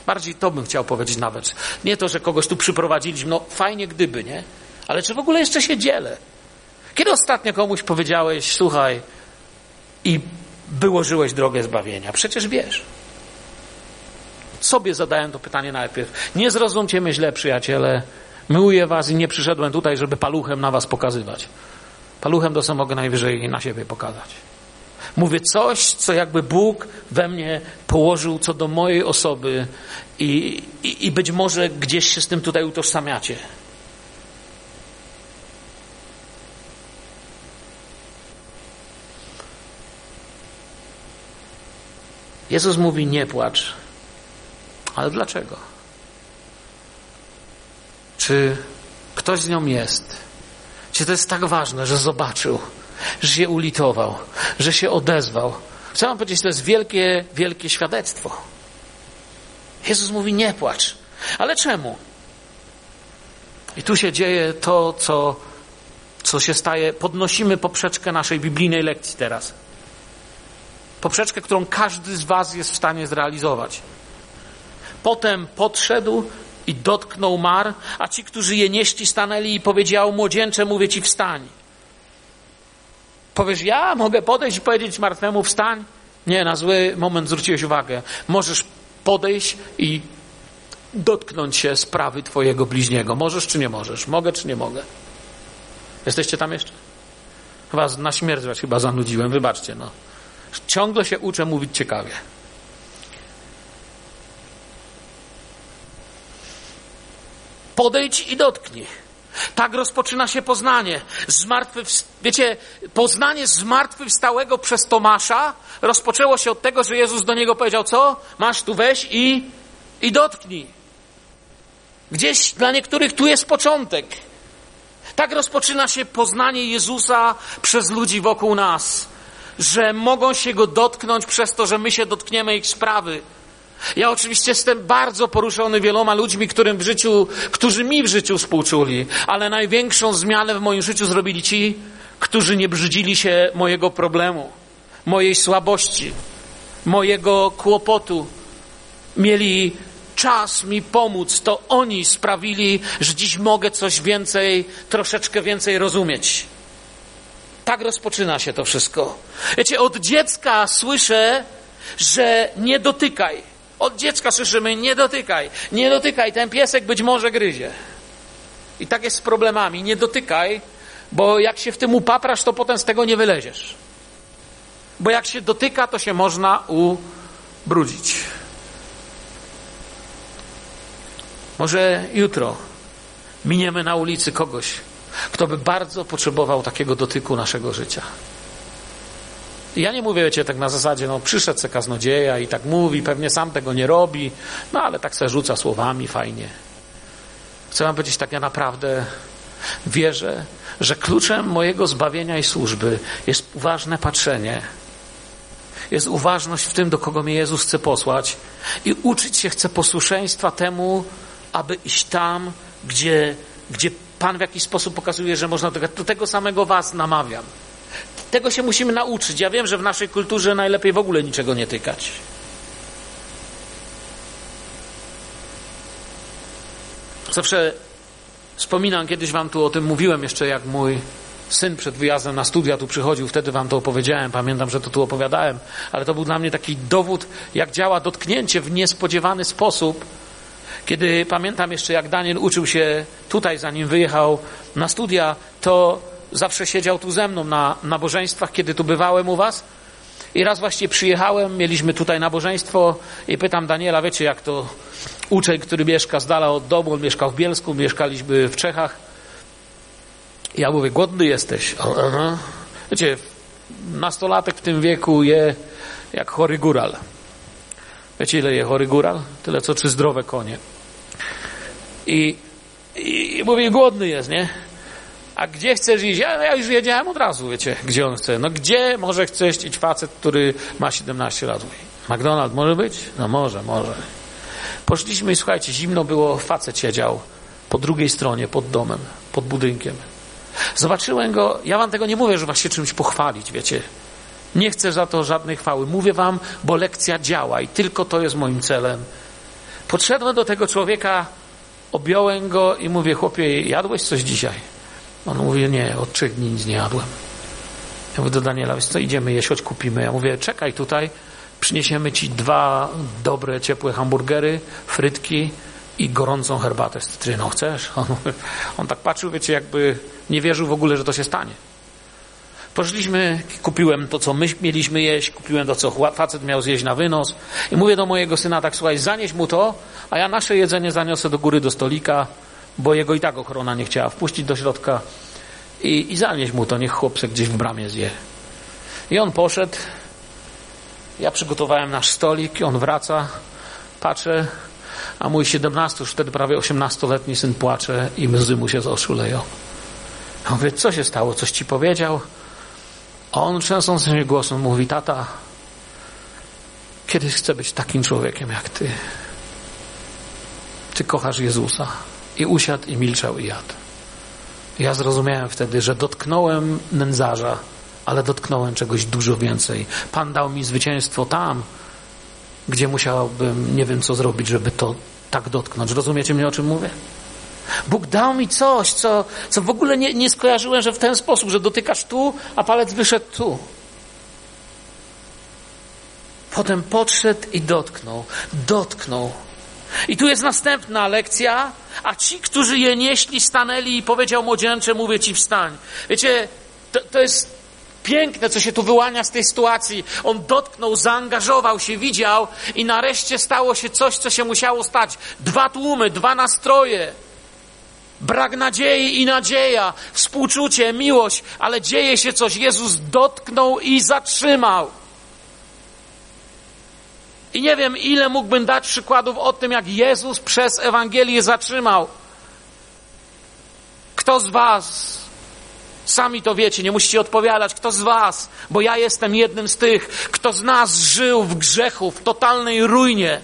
Bardziej to bym chciał powiedzieć nawet. Nie to, że kogoś tu przyprowadziliśmy, no fajnie gdyby, nie? Ale czy w ogóle jeszcze się dzielę? Kiedy ostatnio komuś powiedziałeś, słuchaj, i wyłożyłeś drogę zbawienia? Przecież wiesz. Sobie zadałem to pytanie najpierw. Nie zrozumcie mnie źle, przyjaciele. Myłuję was i nie przyszedłem tutaj, żeby paluchem na was pokazywać. Paluchem to mogę najwyżej na siebie pokazać. Mówię coś, co jakby Bóg we mnie położył co do mojej osoby i, i, i być może gdzieś się z tym tutaj utożsamiacie. Jezus mówi: Nie płacz. Ale dlaczego? Czy ktoś z nią jest? Czy to jest tak ważne, że zobaczył, że się ulitował, że się odezwał? Chcę wam powiedzieć, to jest wielkie, wielkie świadectwo. Jezus mówi: Nie płacz. Ale czemu? I tu się dzieje to, co, co się staje. Podnosimy poprzeczkę naszej biblijnej lekcji teraz poprzeczkę, którą każdy z Was jest w stanie zrealizować. Potem podszedł i dotknął mar, a ci, którzy je nieśli, stanęli i powiedział młodzieńcze, mówię ci wstań. Powiesz, ja mogę podejść i powiedzieć martwemu wstań? Nie, na zły moment zwróciłeś uwagę. Możesz podejść i dotknąć się sprawy twojego bliźniego. Możesz czy nie możesz? Mogę czy nie mogę? Jesteście tam jeszcze? Chyba na śmierć was chyba zanudziłem, wybaczcie, no. Ciągle się uczę mówić ciekawie. Podejdź i dotknij. Tak rozpoczyna się poznanie. Wiecie, poznanie zmartwychwstałego przez Tomasza rozpoczęło się od tego, że Jezus do niego powiedział: Co? Masz tu weź i, i dotknij. Gdzieś dla niektórych tu jest początek. Tak rozpoczyna się poznanie Jezusa przez ludzi wokół nas że mogą się go dotknąć przez to, że my się dotkniemy ich sprawy. Ja oczywiście jestem bardzo poruszony wieloma ludźmi, którym w życiu, którzy mi w życiu współczuli, ale największą zmianę w moim życiu zrobili ci, którzy nie brzydzili się mojego problemu, mojej słabości, mojego kłopotu. Mieli czas mi pomóc, to oni sprawili, że dziś mogę coś więcej, troszeczkę więcej rozumieć. Tak rozpoczyna się to wszystko. Wiecie, od dziecka słyszę, że nie dotykaj. Od dziecka słyszymy, nie dotykaj, nie dotykaj, ten piesek być może gryzie. I tak jest z problemami, nie dotykaj, bo jak się w tym upaprasz, to potem z tego nie wyleziesz. Bo jak się dotyka, to się można ubrudzić. Może jutro miniemy na ulicy kogoś, kto by bardzo potrzebował takiego dotyku naszego życia. Ja nie mówię, wiecie, tak na zasadzie, no przyszedł se kaznodzieja i tak mówi, pewnie sam tego nie robi, no ale tak se rzuca słowami, fajnie. Chcę wam powiedzieć, tak ja naprawdę wierzę, że kluczem mojego zbawienia i służby jest uważne patrzenie, jest uważność w tym, do kogo mnie Jezus chce posłać i uczyć się chce posłuszeństwa temu, aby iść tam, gdzie, gdzie Pan w jakiś sposób pokazuje, że można do tego samego was namawiam. Tego się musimy nauczyć. Ja wiem, że w naszej kulturze najlepiej w ogóle niczego nie tykać. Zawsze wspominam, kiedyś wam tu o tym mówiłem jeszcze, jak mój syn przed wyjazdem na studia tu przychodził, wtedy wam to opowiedziałem, pamiętam, że to tu opowiadałem, ale to był dla mnie taki dowód, jak działa dotknięcie w niespodziewany sposób kiedy pamiętam jeszcze, jak Daniel uczył się tutaj, zanim wyjechał na studia, to zawsze siedział tu ze mną na nabożeństwach, kiedy tu bywałem u was. I raz właśnie przyjechałem, mieliśmy tutaj nabożeństwo i pytam Daniela, wiecie jak to uczeń, który mieszka z dala od domu, on mieszkał w Bielsku, mieszkaliśmy w Czechach. Ja mówię, głodny jesteś. Aha. Wiecie, nastolatek w tym wieku je jak chory góral. Wiecie, ile je chory góral? Tyle, co trzy zdrowe konie. I, i, i mówię, głodny jest, nie? A gdzie chcesz iść? Ja, ja już wiedziałem od razu, wiecie, gdzie on chce. No gdzie może chce iść facet, który ma 17 lat? McDonald może być? No może, może. Poszliśmy i słuchajcie, zimno było, facet siedział po drugiej stronie, pod domem, pod budynkiem. Zobaczyłem go, ja wam tego nie mówię, że was się czymś pochwalić, wiecie. Nie chcę za to żadnej chwały. Mówię wam, bo lekcja działa i tylko to jest moim celem. Podszedłem do tego człowieka, objąłem go i mówię, chłopie, jadłeś coś dzisiaj? On mówi, nie, od trzech dni nic nie jadłem. Ja mówię do Daniela, wiesz co, idziemy jeść, choć kupimy. Ja mówię, czekaj tutaj, przyniesiemy ci dwa dobre, ciepłe hamburgery, frytki i gorącą herbatę z cytryną. Chcesz? On, on tak patrzył, wiecie, jakby nie wierzył w ogóle, że to się stanie. Poszliśmy, kupiłem to, co my mieliśmy jeść, kupiłem to, co facet miał zjeść na wynos i mówię do mojego syna tak, słuchaj, zanieś mu to, a ja nasze jedzenie zaniosę do góry do stolika, bo jego i tak ochrona nie chciała wpuścić do środka i, i zanieś mu to, niech chłopce gdzieś w bramie zje. I on poszedł, ja przygotowałem nasz stolik, on wraca, patrzę, a mój 17, już wtedy prawie 18-letni syn płacze i łzy mu się z oczu leją. Ja mówię, co się stało, coś ci powiedział? A on trzęsącym się głosem mówi, tata, kiedyś chcę być takim człowiekiem jak ty. Ty kochasz Jezusa. I usiadł i milczał i jadł. Ja zrozumiałem wtedy, że dotknąłem nędzarza, ale dotknąłem czegoś dużo więcej. Pan dał mi zwycięstwo tam, gdzie musiałbym, nie wiem co zrobić, żeby to tak dotknąć. Rozumiecie mnie, o czym mówię? Bóg dał mi coś, co, co w ogóle nie, nie skojarzyłem, że w ten sposób, że dotykasz tu, a palec wyszedł tu. Potem podszedł i dotknął. Dotknął. I tu jest następna lekcja, a ci, którzy je nieśli, stanęli i powiedział młodzieńcze, mówię ci wstań. Wiecie, to, to jest piękne, co się tu wyłania z tej sytuacji. On dotknął, zaangażował się, widział i nareszcie stało się coś, co się musiało stać. Dwa tłumy, dwa nastroje. Brak nadziei i nadzieja, współczucie, miłość, ale dzieje się coś. Jezus dotknął i zatrzymał. I nie wiem, ile mógłbym dać przykładów o tym, jak Jezus przez Ewangelię zatrzymał. Kto z Was, sami to wiecie, nie musicie odpowiadać, kto z Was, bo ja jestem jednym z tych, kto z nas żył w grzechu, w totalnej ruinie,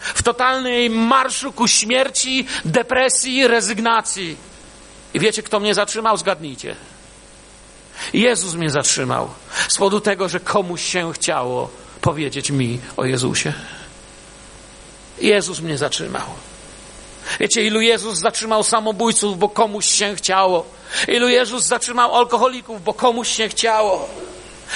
w totalnej marszu ku śmierci, depresji, rezygnacji. I wiecie, kto mnie zatrzymał? Zgadnijcie. Jezus mnie zatrzymał z powodu tego, że komuś się chciało powiedzieć mi o Jezusie. Jezus mnie zatrzymał. Wiecie, ilu Jezus zatrzymał samobójców, bo komuś się chciało. Ilu Jezus zatrzymał alkoholików, bo komuś się chciało.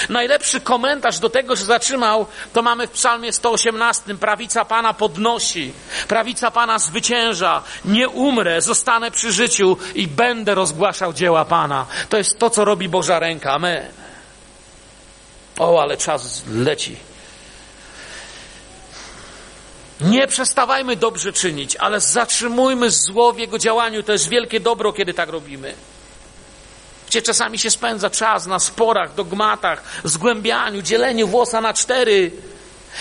Najlepszy komentarz do tego, że zatrzymał, to mamy w Psalmie 118. Prawica Pana podnosi, prawica Pana zwycięża. Nie umrę, zostanę przy życiu i będę rozgłaszał dzieła Pana. To jest to, co robi Boża ręka. Amen. O, ale czas leci. Nie przestawajmy dobrze czynić, ale zatrzymujmy zło w jego działaniu. To jest wielkie dobro, kiedy tak robimy. Gdzie czasami się spędza czas na sporach, dogmatach, zgłębianiu, dzieleniu włosa na cztery.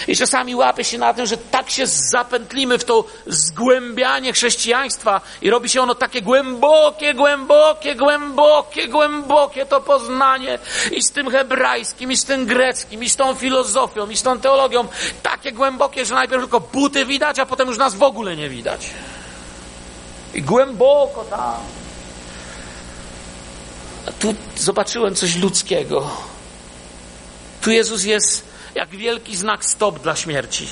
I czasami łapie się na tym, że tak się zapętlimy w to zgłębianie chrześcijaństwa i robi się ono takie głębokie, głębokie, głębokie, głębokie to poznanie i z tym hebrajskim, i z tym greckim, i z tą filozofią, i z tą teologią. Takie głębokie, że najpierw tylko buty widać, a potem już nas w ogóle nie widać. I głęboko tam. A tu zobaczyłem coś ludzkiego. Tu Jezus jest jak wielki znak stop dla śmierci.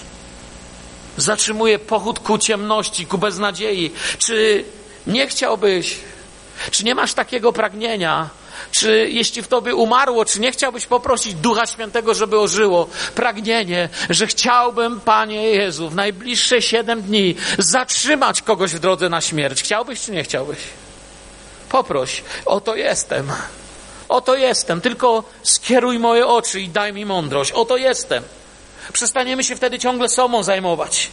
Zatrzymuje pochód ku ciemności, ku beznadziei. Czy nie chciałbyś, czy nie masz takiego pragnienia, czy jeśli w tobie umarło, czy nie chciałbyś poprosić Ducha Świętego, żeby ożyło pragnienie, że chciałbym, Panie Jezu, w najbliższe siedem dni zatrzymać kogoś w drodze na śmierć. Chciałbyś, czy nie chciałbyś? Poproś, oto jestem. Oto jestem, tylko skieruj moje oczy i daj mi mądrość. Oto jestem. Przestaniemy się wtedy ciągle sobą zajmować.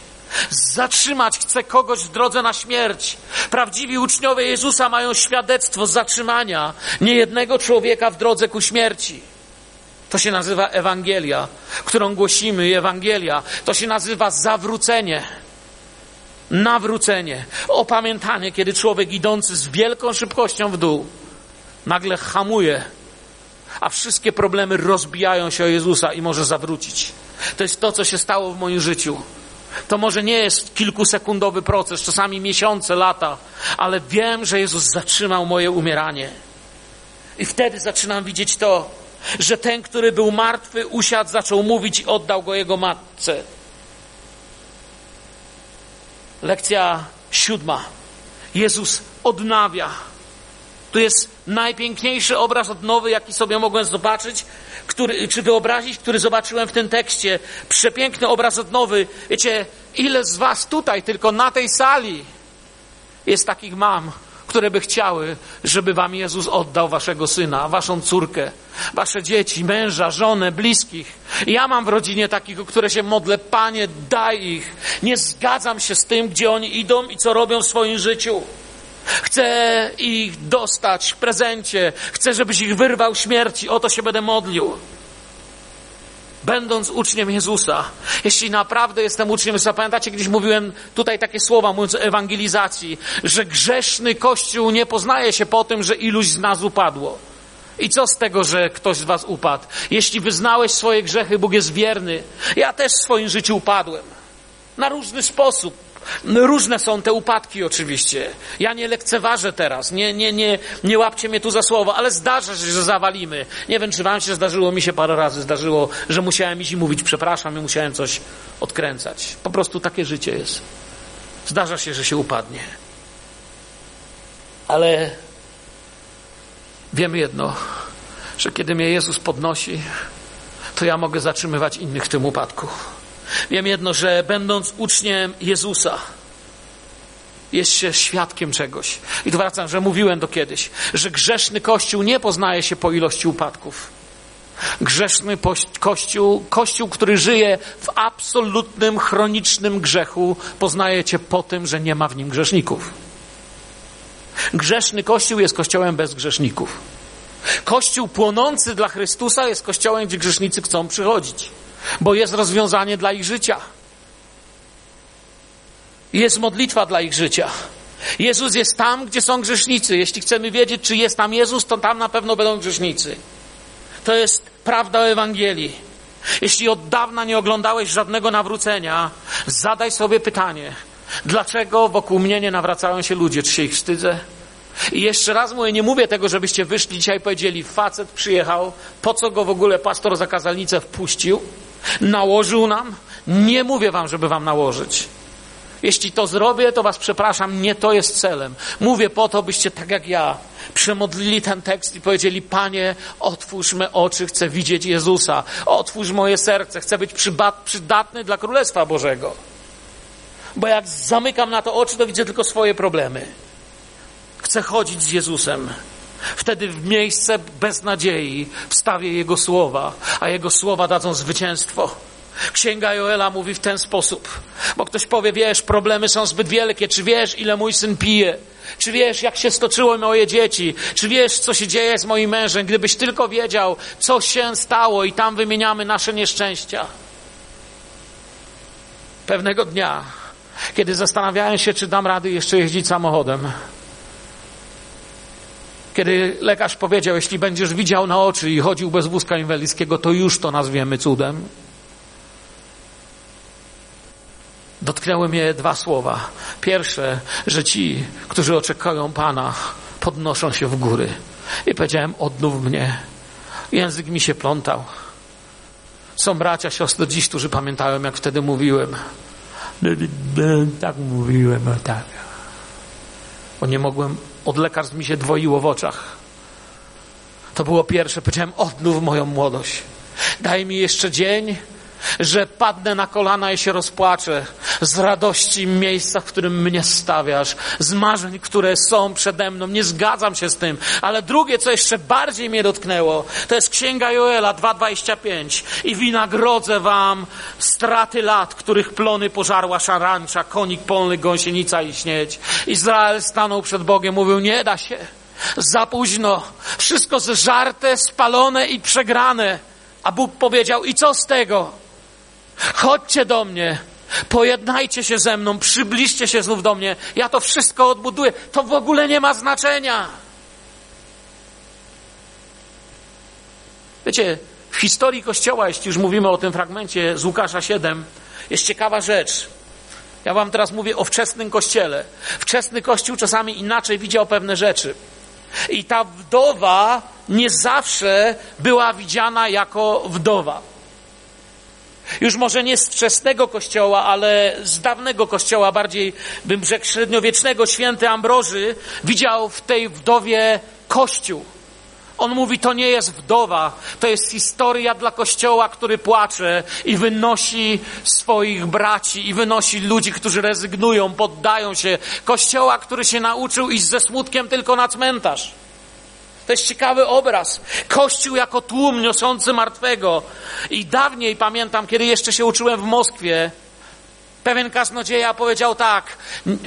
Zatrzymać chce kogoś w drodze na śmierć. Prawdziwi uczniowie Jezusa mają świadectwo zatrzymania niejednego człowieka w drodze ku śmierci. To się nazywa Ewangelia, którą głosimy, Ewangelia. To się nazywa zawrócenie. Nawrócenie, opamiętanie, kiedy człowiek idący z wielką szybkością w dół nagle hamuje, a wszystkie problemy rozbijają się o Jezusa i może zawrócić. To jest to, co się stało w moim życiu. To może nie jest kilkusekundowy proces, czasami miesiące, lata, ale wiem, że Jezus zatrzymał moje umieranie. I wtedy zaczynam widzieć to, że ten, który był martwy, usiadł, zaczął mówić i oddał go jego matce. Lekcja siódma. Jezus odnawia. Tu jest najpiękniejszy obraz odnowy, jaki sobie mogłem zobaczyć, który, czy wyobrazić, który zobaczyłem w tym tekście. Przepiękny obraz odnowy. Wiecie, ile z Was tutaj, tylko na tej sali, jest takich mam, które by chciały, żeby Wam Jezus oddał Waszego syna, Waszą córkę, Wasze dzieci, męża, żonę, bliskich. Ja mam w rodzinie takich, o które się modlę, Panie, daj ich. Nie zgadzam się z tym, gdzie oni idą i co robią w swoim życiu. Chcę ich dostać w prezencie. Chcę, żebyś ich wyrwał śmierci. O to się będę modlił. Będąc uczniem Jezusa, jeśli naprawdę jestem uczniem Jezusa, pamiętacie, kiedyś mówiłem tutaj takie słowa, mówiąc o ewangelizacji, że grzeszny Kościół nie poznaje się po tym, że iluś z nas upadło. I co z tego, że ktoś z was upadł? Jeśli wyznałeś swoje grzechy, Bóg jest wierny. Ja też w swoim życiu upadłem. Na różny sposób. Różne są te upadki oczywiście. Ja nie lekceważę teraz, nie, nie, nie, nie łapcie mnie tu za słowo, ale zdarza się, że zawalimy. Nie wiem, czy wam się zdarzyło, mi się parę razy zdarzyło, że musiałem iść i mówić przepraszam i musiałem coś odkręcać. Po prostu takie życie jest. Zdarza się, że się upadnie. Ale wiemy jedno, że kiedy mnie Jezus podnosi, to ja mogę zatrzymywać innych w tym upadku. Wiem jedno, że będąc uczniem Jezusa, jest się świadkiem czegoś. I tu wracam, że mówiłem to kiedyś, że grzeszny Kościół nie poznaje się po ilości upadków. Grzeszny kościół, kościół, który żyje w absolutnym, chronicznym grzechu, poznaje cię po tym, że nie ma w nim grzeszników. Grzeszny kościół jest kościołem bez grzeszników. Kościół płonący dla Chrystusa jest kościołem, gdzie grzesznicy chcą przychodzić bo jest rozwiązanie dla ich życia. Jest modlitwa dla ich życia. Jezus jest tam, gdzie są grzesznicy. Jeśli chcemy wiedzieć, czy jest tam Jezus, to tam na pewno będą grzesznicy. To jest prawda o Ewangelii. Jeśli od dawna nie oglądałeś żadnego nawrócenia, zadaj sobie pytanie, dlaczego wokół mnie nie nawracają się ludzie? Czy się ich wstydzę? I jeszcze raz mówię, nie mówię tego, żebyście wyszli dzisiaj i powiedzieli, facet przyjechał, po co go w ogóle pastor zakazalnicę wpuścił? Nałożył nam? Nie mówię wam, żeby wam nałożyć. Jeśli to zrobię, to was przepraszam, nie to jest celem. Mówię po to, byście tak jak ja przemodlili ten tekst i powiedzieli: Panie, otwórz me oczy, chcę widzieć Jezusa. Otwórz moje serce, chcę być przydatny dla Królestwa Bożego. Bo jak zamykam na to oczy, to widzę tylko swoje problemy. Chcę chodzić z Jezusem. Wtedy w miejsce beznadziei wstawię Jego słowa, a Jego słowa dadzą zwycięstwo. Księga Joela mówi w ten sposób, bo ktoś powie, wiesz, problemy są zbyt wielkie, czy wiesz, ile mój syn pije, czy wiesz, jak się stoczyło moje dzieci, czy wiesz, co się dzieje z moim mężem, gdybyś tylko wiedział, co się stało i tam wymieniamy nasze nieszczęścia. Pewnego dnia, kiedy zastanawiałem się, czy dam rady jeszcze jeździć samochodem, kiedy lekarz powiedział, jeśli będziesz widział na oczy i chodził bez wózka inwalidzkiego, to już to nazwiemy cudem. Dotknęły mnie dwa słowa. Pierwsze, że ci, którzy oczekują Pana, podnoszą się w góry. I powiedziałem, odnów mnie. Język mi się plątał. Są bracia, siostry dziś, którzy pamiętają, jak wtedy mówiłem. Tak mówiłem, tak. Bo nie mogłem od lekarstw mi się dwoiło w oczach. To było pierwsze. Powiedziałem, odnów moją młodość. Daj mi jeszcze dzień, że padnę na kolana i się rozpłaczę z radości miejsca, w którym mnie stawiasz, z marzeń, które są przede mną. Nie zgadzam się z tym. Ale drugie, co jeszcze bardziej mnie dotknęło, to jest Księga Joela 2,25 i wynagrodzę wam straty lat, których plony pożarła szarancza, konik polny, gąsienica i śnieć. Izrael stanął przed Bogiem, mówił, nie da się. Za późno. Wszystko zżarte, spalone i przegrane. A Bóg powiedział: I co z tego? Chodźcie do mnie, pojednajcie się ze mną, przybliżcie się znów do mnie. Ja to wszystko odbuduję. To w ogóle nie ma znaczenia. Wiecie, w historii Kościoła, jeśli już mówimy o tym fragmencie z Łukasza 7, jest ciekawa rzecz. Ja wam teraz mówię o wczesnym Kościele. Wczesny Kościół czasami inaczej widział pewne rzeczy. I ta wdowa nie zawsze była widziana jako wdowa. Już może nie z wczesnego kościoła, ale z dawnego kościoła, bardziej bym rzekł średniowiecznego, święty Ambroży widział w tej wdowie kościół. On mówi, to nie jest wdowa, to jest historia dla kościoła, który płacze i wynosi swoich braci i wynosi ludzi, którzy rezygnują, poddają się. Kościoła, który się nauczył iść ze smutkiem tylko na cmentarz. To jest ciekawy obraz. Kościół jako tłum niosący martwego. I dawniej pamiętam, kiedy jeszcze się uczyłem w Moskwie, Pewien kaznodzieja powiedział tak,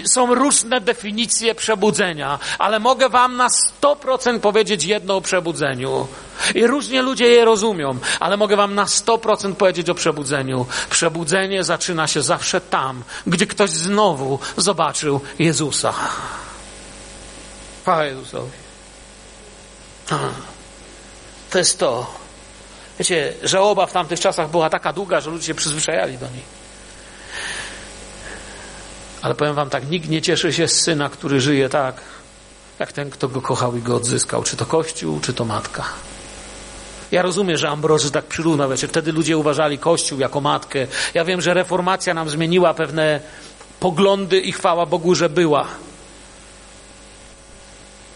są różne definicje przebudzenia, ale mogę wam na 100% powiedzieć jedno o przebudzeniu. I różnie ludzie je rozumią, ale mogę wam na 100% powiedzieć o przebudzeniu. Przebudzenie zaczyna się zawsze tam, gdzie ktoś znowu zobaczył Jezusa. Chwała Jezusowi. To jest to. Wiecie, żałoba w tamtych czasach była taka długa, że ludzie się przyzwyczajali do niej. Ale powiem wam tak, nikt nie cieszy się z syna, który żyje tak, jak ten, kto go kochał i go odzyskał. Czy to Kościół, czy to matka. Ja rozumiem, że Ambroży tak przyrównał, wiecie, wtedy ludzie uważali Kościół jako matkę. Ja wiem, że reformacja nam zmieniła pewne poglądy i chwała Bogu, że była.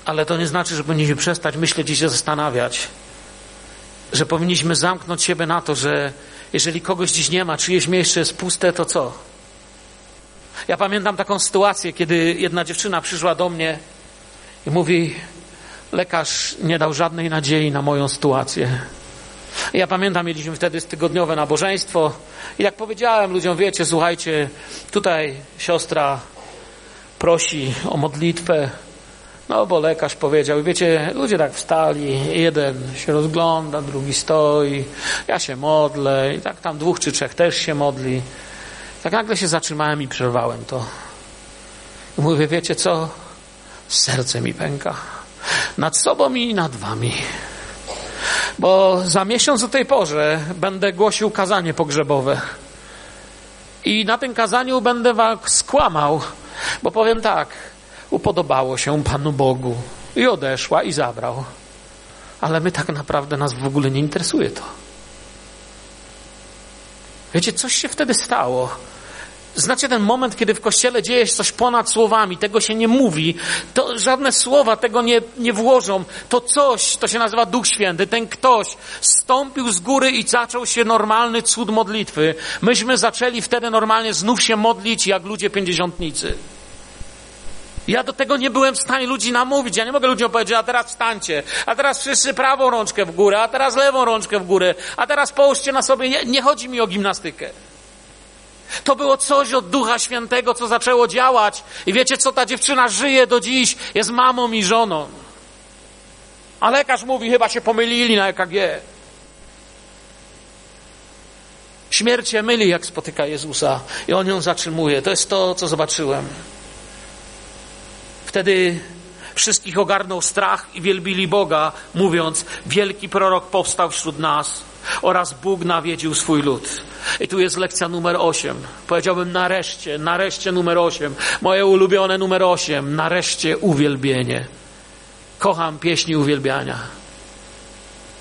Ale to nie znaczy, że powinniśmy przestać myśleć i się zastanawiać, że powinniśmy zamknąć siebie na to, że jeżeli kogoś dziś nie ma, czyjeś miejsce jest puste, to co? Ja pamiętam taką sytuację, kiedy jedna dziewczyna przyszła do mnie i mówi: Lekarz nie dał żadnej nadziei na moją sytuację. Ja pamiętam, mieliśmy wtedy tygodniowe nabożeństwo i jak powiedziałem ludziom, wiecie, słuchajcie, tutaj siostra prosi o modlitwę, no bo lekarz powiedział, wiecie, ludzie tak wstali, jeden się rozgląda, drugi stoi, ja się modlę i tak tam dwóch czy trzech też się modli. Tak nagle się zatrzymałem i przerwałem to. I mówię, wiecie co? Serce mi pęka. Nad sobą i nad wami. Bo za miesiąc o tej porze będę głosił kazanie pogrzebowe. I na tym kazaniu będę was skłamał, bo powiem tak, upodobało się Panu Bogu i odeszła i zabrał. Ale my tak naprawdę nas w ogóle nie interesuje to. Wiecie, coś się wtedy stało. Znacie ten moment, kiedy w kościele dzieje się coś ponad słowami, tego się nie mówi, to żadne słowa tego nie, nie włożą. To coś, to się nazywa Duch Święty. Ten ktoś stąpił z góry i zaczął się normalny cud modlitwy. Myśmy zaczęli wtedy normalnie znów się modlić jak ludzie pięćdziesiątnicy. Ja do tego nie byłem w stanie ludzi namówić. Ja nie mogę ludziom powiedzieć, a teraz wstańcie, a teraz wszyscy prawą rączkę w górę, a teraz lewą rączkę w górę, a teraz połóżcie na sobie. Nie, nie chodzi mi o gimnastykę. To było coś od Ducha Świętego, co zaczęło działać. I wiecie co, ta dziewczyna żyje do dziś, jest mamą i żoną. A lekarz mówi, chyba się pomylili na EKG. Śmierć się myli, jak spotyka Jezusa i on ją zatrzymuje. To jest to, co zobaczyłem. Wtedy wszystkich ogarnął strach i wielbili Boga, mówiąc: Wielki prorok powstał wśród nas oraz Bóg nawiedził swój lud. I tu jest lekcja numer 8. Powiedziałbym nareszcie, nareszcie numer 8. Moje ulubione numer 8. Nareszcie uwielbienie. Kocham pieśni uwielbiania.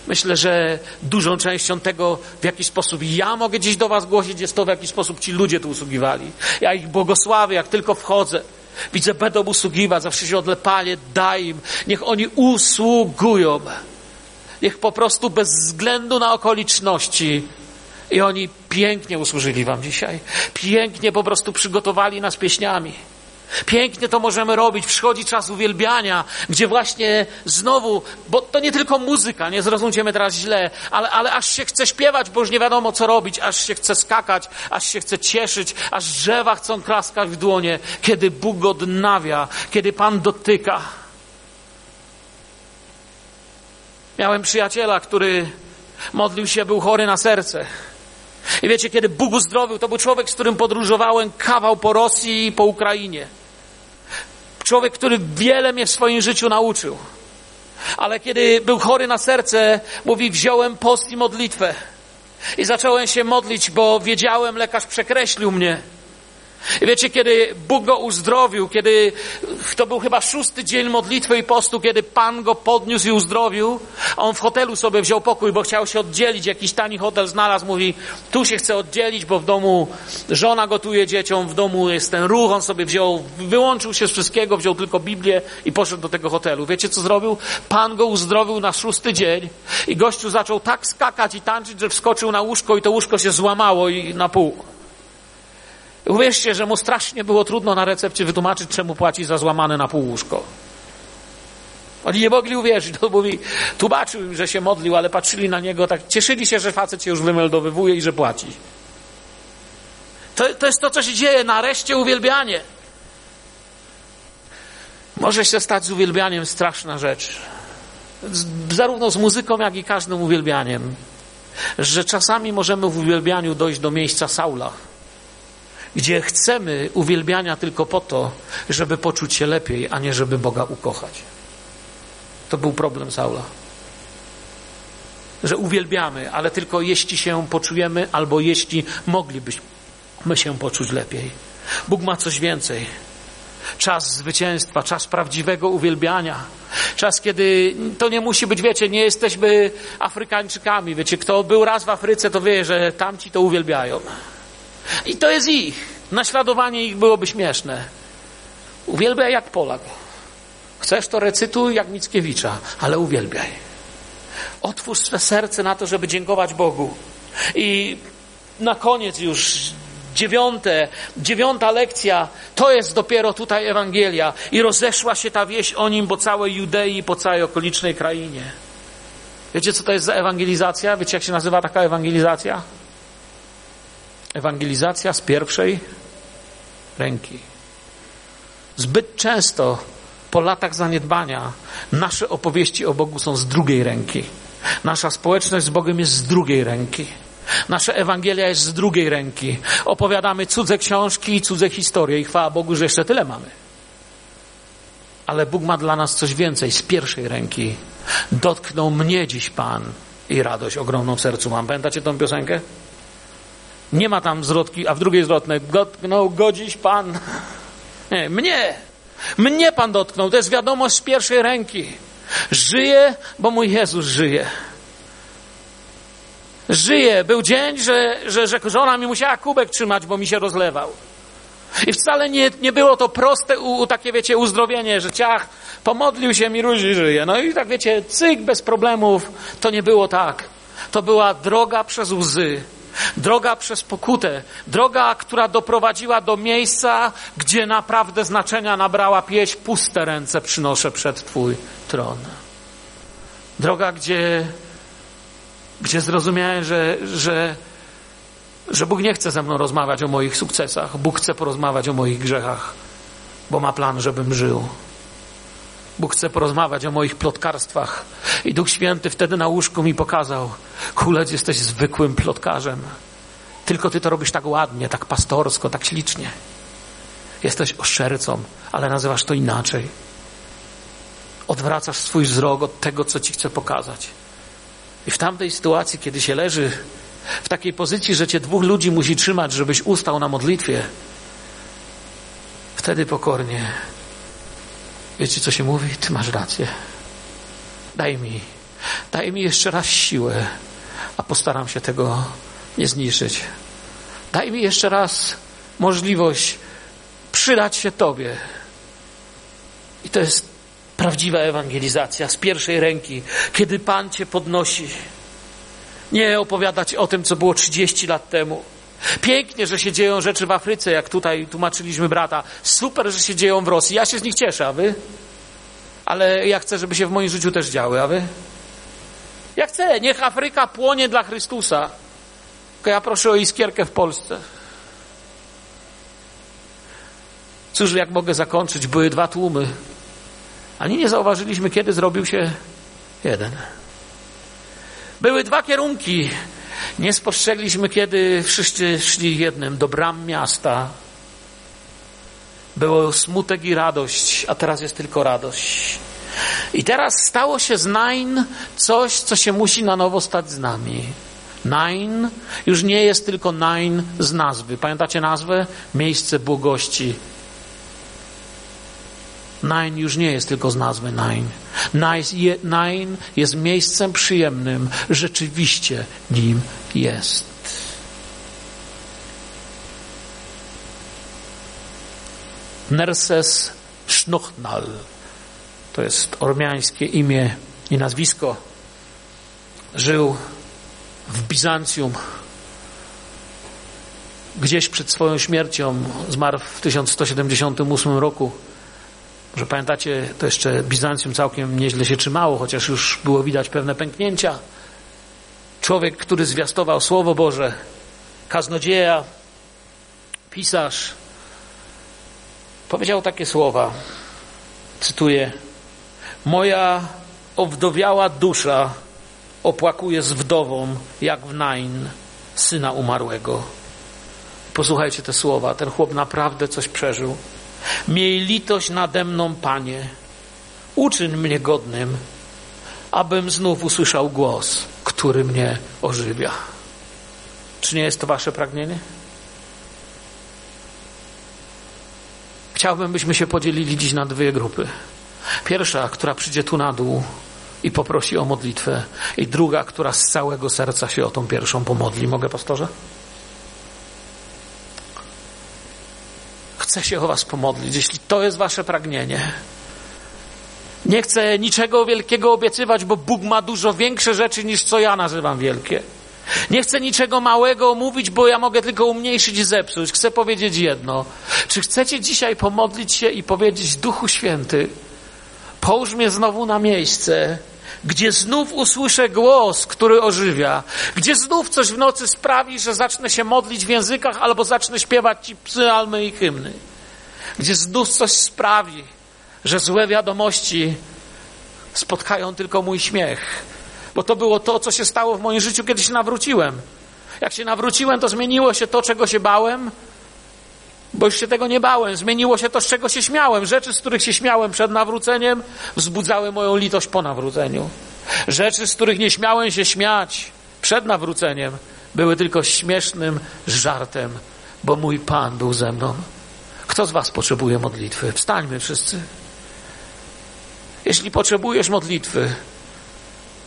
Myślę, że dużą częścią tego, w jaki sposób ja mogę dziś do Was głosić, jest to, w jaki sposób ci ludzie tu usługiwali. Ja ich błogosławię, jak tylko wchodzę. Widzę, będą usługiwać, zawsze się odlepali, daj im. Niech oni usługują. Niech po prostu bez względu na okoliczności I oni pięknie usłużyli Wam dzisiaj. Pięknie po prostu przygotowali nas pieśniami. Pięknie to możemy robić. Przychodzi czas uwielbiania, gdzie właśnie znowu, bo to nie tylko muzyka, nie zrozumcie teraz źle, ale, ale aż się chce śpiewać, bo już nie wiadomo co robić, aż się chce skakać, aż się chce cieszyć, aż drzewa chcą klaskać w dłonie, kiedy Bóg odnawia, kiedy Pan dotyka. Miałem przyjaciela, który modlił się, był chory na serce. I wiecie, kiedy Bóg uzdrowił, to był człowiek, z którym podróżowałem kawał po Rosji i po Ukrainie. Człowiek, który wiele mnie w swoim życiu nauczył. Ale kiedy był chory na serce, mówi, wziąłem post i modlitwę. I zacząłem się modlić, bo wiedziałem, lekarz przekreślił mnie. Wiecie, kiedy Bóg go uzdrowił, kiedy to był chyba szósty dzień modlitwy i postu, kiedy Pan go podniósł i uzdrowił, on w hotelu sobie wziął pokój, bo chciał się oddzielić, jakiś tani hotel znalazł, mówi, tu się chce oddzielić, bo w domu żona gotuje dzieciom, w domu jest ten ruch, on sobie wziął, wyłączył się z wszystkiego, wziął tylko Biblię i poszedł do tego hotelu. Wiecie, co zrobił? Pan go uzdrowił na szósty dzień i gościu zaczął tak skakać i tańczyć, że wskoczył na łóżko i to łóżko się złamało i na pół. Uwierzcie, że mu strasznie było trudno na recepcie wytłumaczyć, czemu płaci za złamane na pół łóżko. Oni nie mogli uwierzyć. To mówi, tłumaczył im, że się modlił, ale patrzyli na niego tak, cieszyli się, że facet się już wymeldowywuje i że płaci. To, to jest to, co się dzieje. Nareszcie uwielbianie. Może się stać z uwielbianiem straszna rzecz. Z, zarówno z muzyką, jak i każdym uwielbianiem. Że czasami możemy w uwielbianiu dojść do miejsca Saula gdzie chcemy uwielbiania tylko po to, żeby poczuć się lepiej, a nie żeby Boga ukochać. To był problem Saula. Że uwielbiamy, ale tylko jeśli się poczujemy, albo jeśli moglibyśmy się poczuć lepiej. Bóg ma coś więcej. Czas zwycięstwa, czas prawdziwego uwielbiania. Czas, kiedy to nie musi być, wiecie, nie jesteśmy Afrykańczykami. Wiecie, kto był raz w Afryce, to wie, że tamci to uwielbiają. I to jest ich. Naśladowanie ich byłoby śmieszne. Uwielbiaj jak Polak. Chcesz to recytuj jak Mickiewicza, ale uwielbiaj. Otwórz swe serce na to, żeby dziękować Bogu. I na koniec już dziewiąte, dziewiąta lekcja, to jest dopiero tutaj Ewangelia. I rozeszła się ta wieść o nim po całej Judei i po całej okolicznej krainie. Wiecie, co to jest za ewangelizacja? Wiecie, jak się nazywa taka ewangelizacja? Ewangelizacja z pierwszej ręki. Zbyt często po latach zaniedbania nasze opowieści o Bogu są z drugiej ręki. Nasza społeczność z Bogiem jest z drugiej ręki. Nasza Ewangelia jest z drugiej ręki. Opowiadamy cudze książki i cudze historie i chwała Bogu, że jeszcze tyle mamy. Ale Bóg ma dla nas coś więcej z pierwszej ręki. Dotknął mnie dziś Pan i radość ogromną w sercu mam. Pamiętacie tą piosenkę? Nie ma tam zwrotki, a w drugiej zwrotnej dotknął go dziś Pan. Nie, mnie. Mnie Pan dotknął. To jest wiadomość z pierwszej ręki. Żyję, bo mój Jezus żyje. Żyję. Był dzień, że, że, że żona mi musiała kubek trzymać, bo mi się rozlewał. I wcale nie, nie było to proste u, u takie, wiecie, uzdrowienie, że ciach, pomodlił się, mi Ruzi żyje. No i tak, wiecie, cyk, bez problemów. To nie było tak. To była droga przez łzy, Droga przez pokutę, droga, która doprowadziła do miejsca, gdzie naprawdę znaczenia nabrała pieśń, puste ręce przynoszę przed Twój tron. Droga, gdzie, gdzie zrozumiałem, że, że, że Bóg nie chce ze mną rozmawiać o moich sukcesach, Bóg chce porozmawiać o moich grzechach, bo ma plan, żebym żył. Bóg chce porozmawiać o moich plotkarstwach. I Duch Święty wtedy na łóżku mi pokazał, kulec, jesteś zwykłym plotkarzem. Tylko ty to robisz tak ładnie, tak pastorsko, tak ślicznie. Jesteś oszczercą, ale nazywasz to inaczej. Odwracasz swój wzrok od tego, co ci chcę pokazać. I w tamtej sytuacji, kiedy się leży w takiej pozycji, że cię dwóch ludzi musi trzymać, żebyś ustał na modlitwie, wtedy pokornie Wiecie, co się mówi? Ty masz rację. Daj mi, daj mi jeszcze raz siłę, a postaram się tego nie zniszczyć. Daj mi jeszcze raz możliwość przydać się Tobie. I to jest prawdziwa ewangelizacja z pierwszej ręki, kiedy Pan Cię podnosi. Nie opowiadać o tym, co było 30 lat temu. Pięknie, że się dzieją rzeczy w Afryce, jak tutaj tłumaczyliśmy brata. Super, że się dzieją w Rosji. Ja się z nich cieszę, a wy? Ale ja chcę, żeby się w moim życiu też działy, a wy? Ja chcę, niech Afryka płonie dla Chrystusa. Tylko ja proszę o iskierkę w Polsce. Cóż, jak mogę zakończyć? Były dwa tłumy. Ani nie zauważyliśmy, kiedy zrobił się jeden. Były dwa kierunki. Nie spostrzegliśmy, kiedy wszyscy szli jednym do bram miasta. Było smutek i radość, a teraz jest tylko radość. I teraz stało się z Nain coś, co się musi na nowo stać z nami. Nain już nie jest tylko Nain z nazwy. Pamiętacie nazwę? Miejsce błogości. Nain już nie jest tylko z nazwy Nain. Nain jest miejscem przyjemnym, rzeczywiście nim jest. Nerses Schnochnal to jest ormiańskie imię i nazwisko. Żył w Bizancjum. Gdzieś przed swoją śmiercią zmarł w 1178 roku. Może pamiętacie, to jeszcze Bizancjum całkiem nieźle się trzymało, chociaż już było widać pewne pęknięcia. Człowiek, który zwiastował Słowo Boże, kaznodzieja, pisarz, powiedział takie słowa. Cytuję: Moja owdowiała dusza opłakuje z wdową, jak w Nain, syna umarłego. Posłuchajcie te słowa. Ten chłop naprawdę coś przeżył. Miej litość nade mną, Panie. Uczyń mnie godnym, abym znów usłyszał głos, który mnie ożywia. Czy nie jest to Wasze pragnienie? Chciałbym, byśmy się podzielili dziś na dwie grupy. Pierwsza, która przyjdzie tu na dół i poprosi o modlitwę, i druga, która z całego serca się o tą pierwszą pomodli. Mogę, pastorze? Chcę się o Was pomodlić, jeśli to jest Wasze pragnienie. Nie chcę niczego wielkiego obiecywać, bo Bóg ma dużo większe rzeczy niż co ja nazywam wielkie. Nie chcę niczego małego mówić, bo ja mogę tylko umniejszyć i zepsuć. Chcę powiedzieć jedno. Czy chcecie dzisiaj pomodlić się i powiedzieć Duchu Święty, połóż mnie znowu na miejsce, gdzie znów usłyszę głos, który ożywia, gdzie znów coś w nocy sprawi, że zacznę się modlić w językach albo zacznę śpiewać ci psalmy i hymny, gdzie znów coś sprawi, że złe wiadomości spotkają tylko mój śmiech, bo to było to, co się stało w moim życiu, kiedy się nawróciłem. Jak się nawróciłem, to zmieniło się to, czego się bałem, bo już się tego nie bałem. Zmieniło się to, z czego się śmiałem. Rzeczy, z których się śmiałem przed nawróceniem, wzbudzały moją litość po nawróceniu. Rzeczy, z których nie śmiałem się śmiać przed nawróceniem, były tylko śmiesznym żartem, bo mój Pan był ze mną. Kto z Was potrzebuje modlitwy? Wstańmy wszyscy. Jeśli potrzebujesz modlitwy,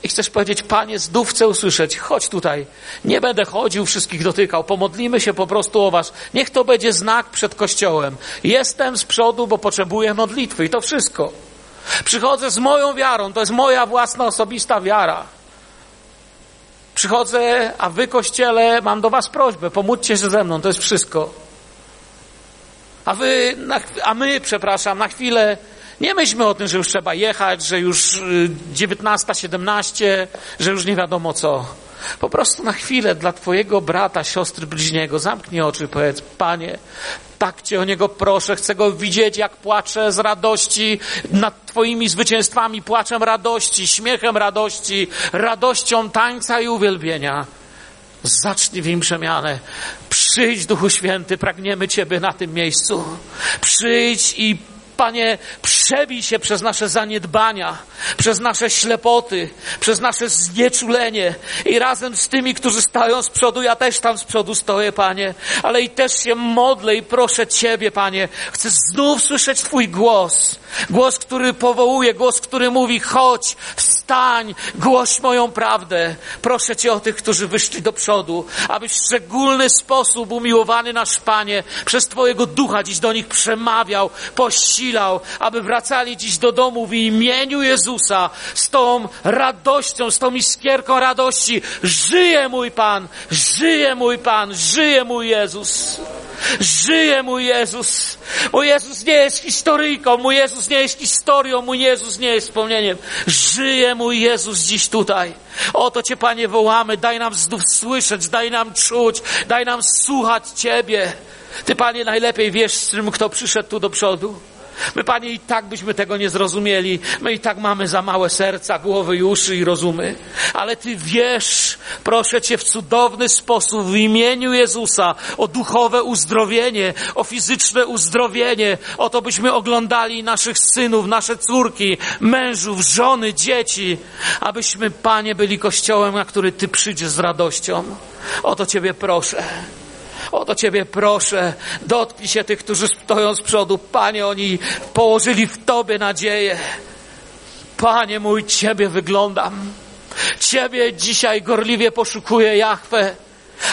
i chcesz powiedzieć, Panie, znów chcę usłyszeć, chodź tutaj. Nie będę chodził, wszystkich dotykał. Pomodlimy się po prostu o Was. Niech to będzie znak przed Kościołem. Jestem z przodu, bo potrzebuję modlitwy i to wszystko. Przychodzę z moją wiarą, to jest moja własna, osobista wiara. Przychodzę, a Wy, Kościele, mam do Was prośbę, pomódźcie się ze mną, to jest wszystko. A Wy, a my, przepraszam, na chwilę nie myślmy o tym, że już trzeba jechać, że już 19, y, 17, że już nie wiadomo co. Po prostu na chwilę dla Twojego brata, siostry bliźniego zamknij oczy i powiedz, Panie, tak Cię o niego proszę, chcę go widzieć, jak płaczę z radości nad Twoimi zwycięstwami, płaczem radości, śmiechem radości, radością tańca i uwielbienia. Zacznij w nim przemianę. Przyjdź, Duchu Święty, pragniemy Ciebie na tym miejscu. Przyjdź i Panie, przebij się przez nasze zaniedbania, przez nasze ślepoty, przez nasze znieczulenie i razem z tymi, którzy stają z przodu, ja też tam z przodu stoję, Panie, ale i też się modlę i proszę Ciebie, Panie, chcę znów słyszeć Twój głos, głos, który powołuje, głos, który mówi, chodź, wstań, głoś moją prawdę. Proszę Cię o tych, którzy wyszli do przodu, abyś w szczególny sposób, umiłowany nasz Panie, przez Twojego ducha dziś do nich przemawiał, pościgał, aby wracali dziś do domu w imieniu Jezusa z tą radością, z tą iskierką radości. Żyje mój Pan, żyje mój Pan, żyje mój Jezus. Żyje mój Jezus. Mój Jezus nie jest historyjką, mój Jezus nie jest historią, mój Jezus nie jest wspomnieniem. Żyje mój Jezus dziś tutaj. Oto Cię, Panie, wołamy. Daj nam znów słyszeć, daj nam czuć, daj nam słuchać Ciebie. Ty, Panie, najlepiej wiesz z tym, kto przyszedł tu do przodu. My, Panie, i tak byśmy tego nie zrozumieli. My i tak mamy za małe serca, głowy i uszy i rozumy. Ale Ty wiesz, proszę Cię w cudowny sposób w imieniu Jezusa o duchowe uzdrowienie, o fizyczne uzdrowienie, o to byśmy oglądali naszych synów, nasze córki, mężów, żony, dzieci, abyśmy, Panie, byli kościołem, na który Ty przyjdziesz z radością. O to Ciebie proszę. O to Ciebie proszę, dotknij się tych, którzy stoją z przodu. Panie, oni położyli w Tobie nadzieję. Panie mój, Ciebie wyglądam. Ciebie dzisiaj gorliwie poszukuję, Jachwę.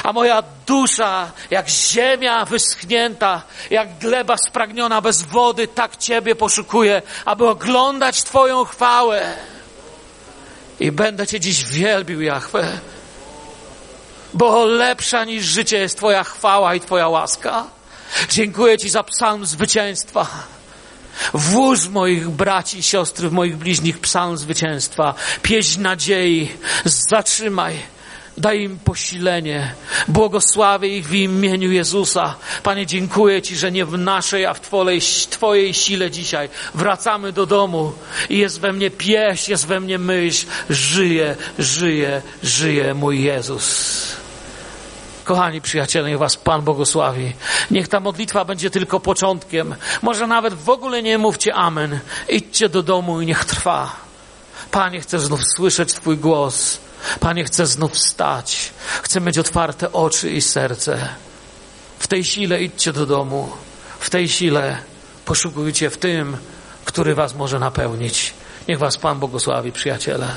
A moja dusza, jak ziemia wyschnięta, jak gleba spragniona bez wody, tak Ciebie poszukuję, aby oglądać Twoją chwałę. I będę Cię dziś wielbił, Jachwę bo lepsza niż życie jest Twoja chwała i Twoja łaska. Dziękuję Ci za psalm zwycięstwa. Włóż moich braci i siostry, w moich bliźnich psalm zwycięstwa, pieśń nadziei, zatrzymaj. Daj im posilenie. Błogosławię ich w imieniu Jezusa. Panie, dziękuję Ci, że nie w naszej, a w Twojej, Twojej sile dzisiaj wracamy do domu i jest we mnie pieśń, jest we mnie myśl. Żyje, żyje, żyje mój Jezus. Kochani przyjaciele, niech Was Pan błogosławi. Niech ta modlitwa będzie tylko początkiem. Może nawet w ogóle nie mówcie amen. Idźcie do domu i niech trwa. Panie, chcę znów słyszeć Twój głos. Panie, chcę znów wstać. Chcę mieć otwarte oczy i serce. W tej sile idźcie do domu. W tej sile poszukujcie w tym, który Was może napełnić. Niech Was Pan błogosławi, przyjaciele.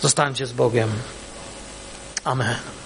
Zostańcie z Bogiem. Amen.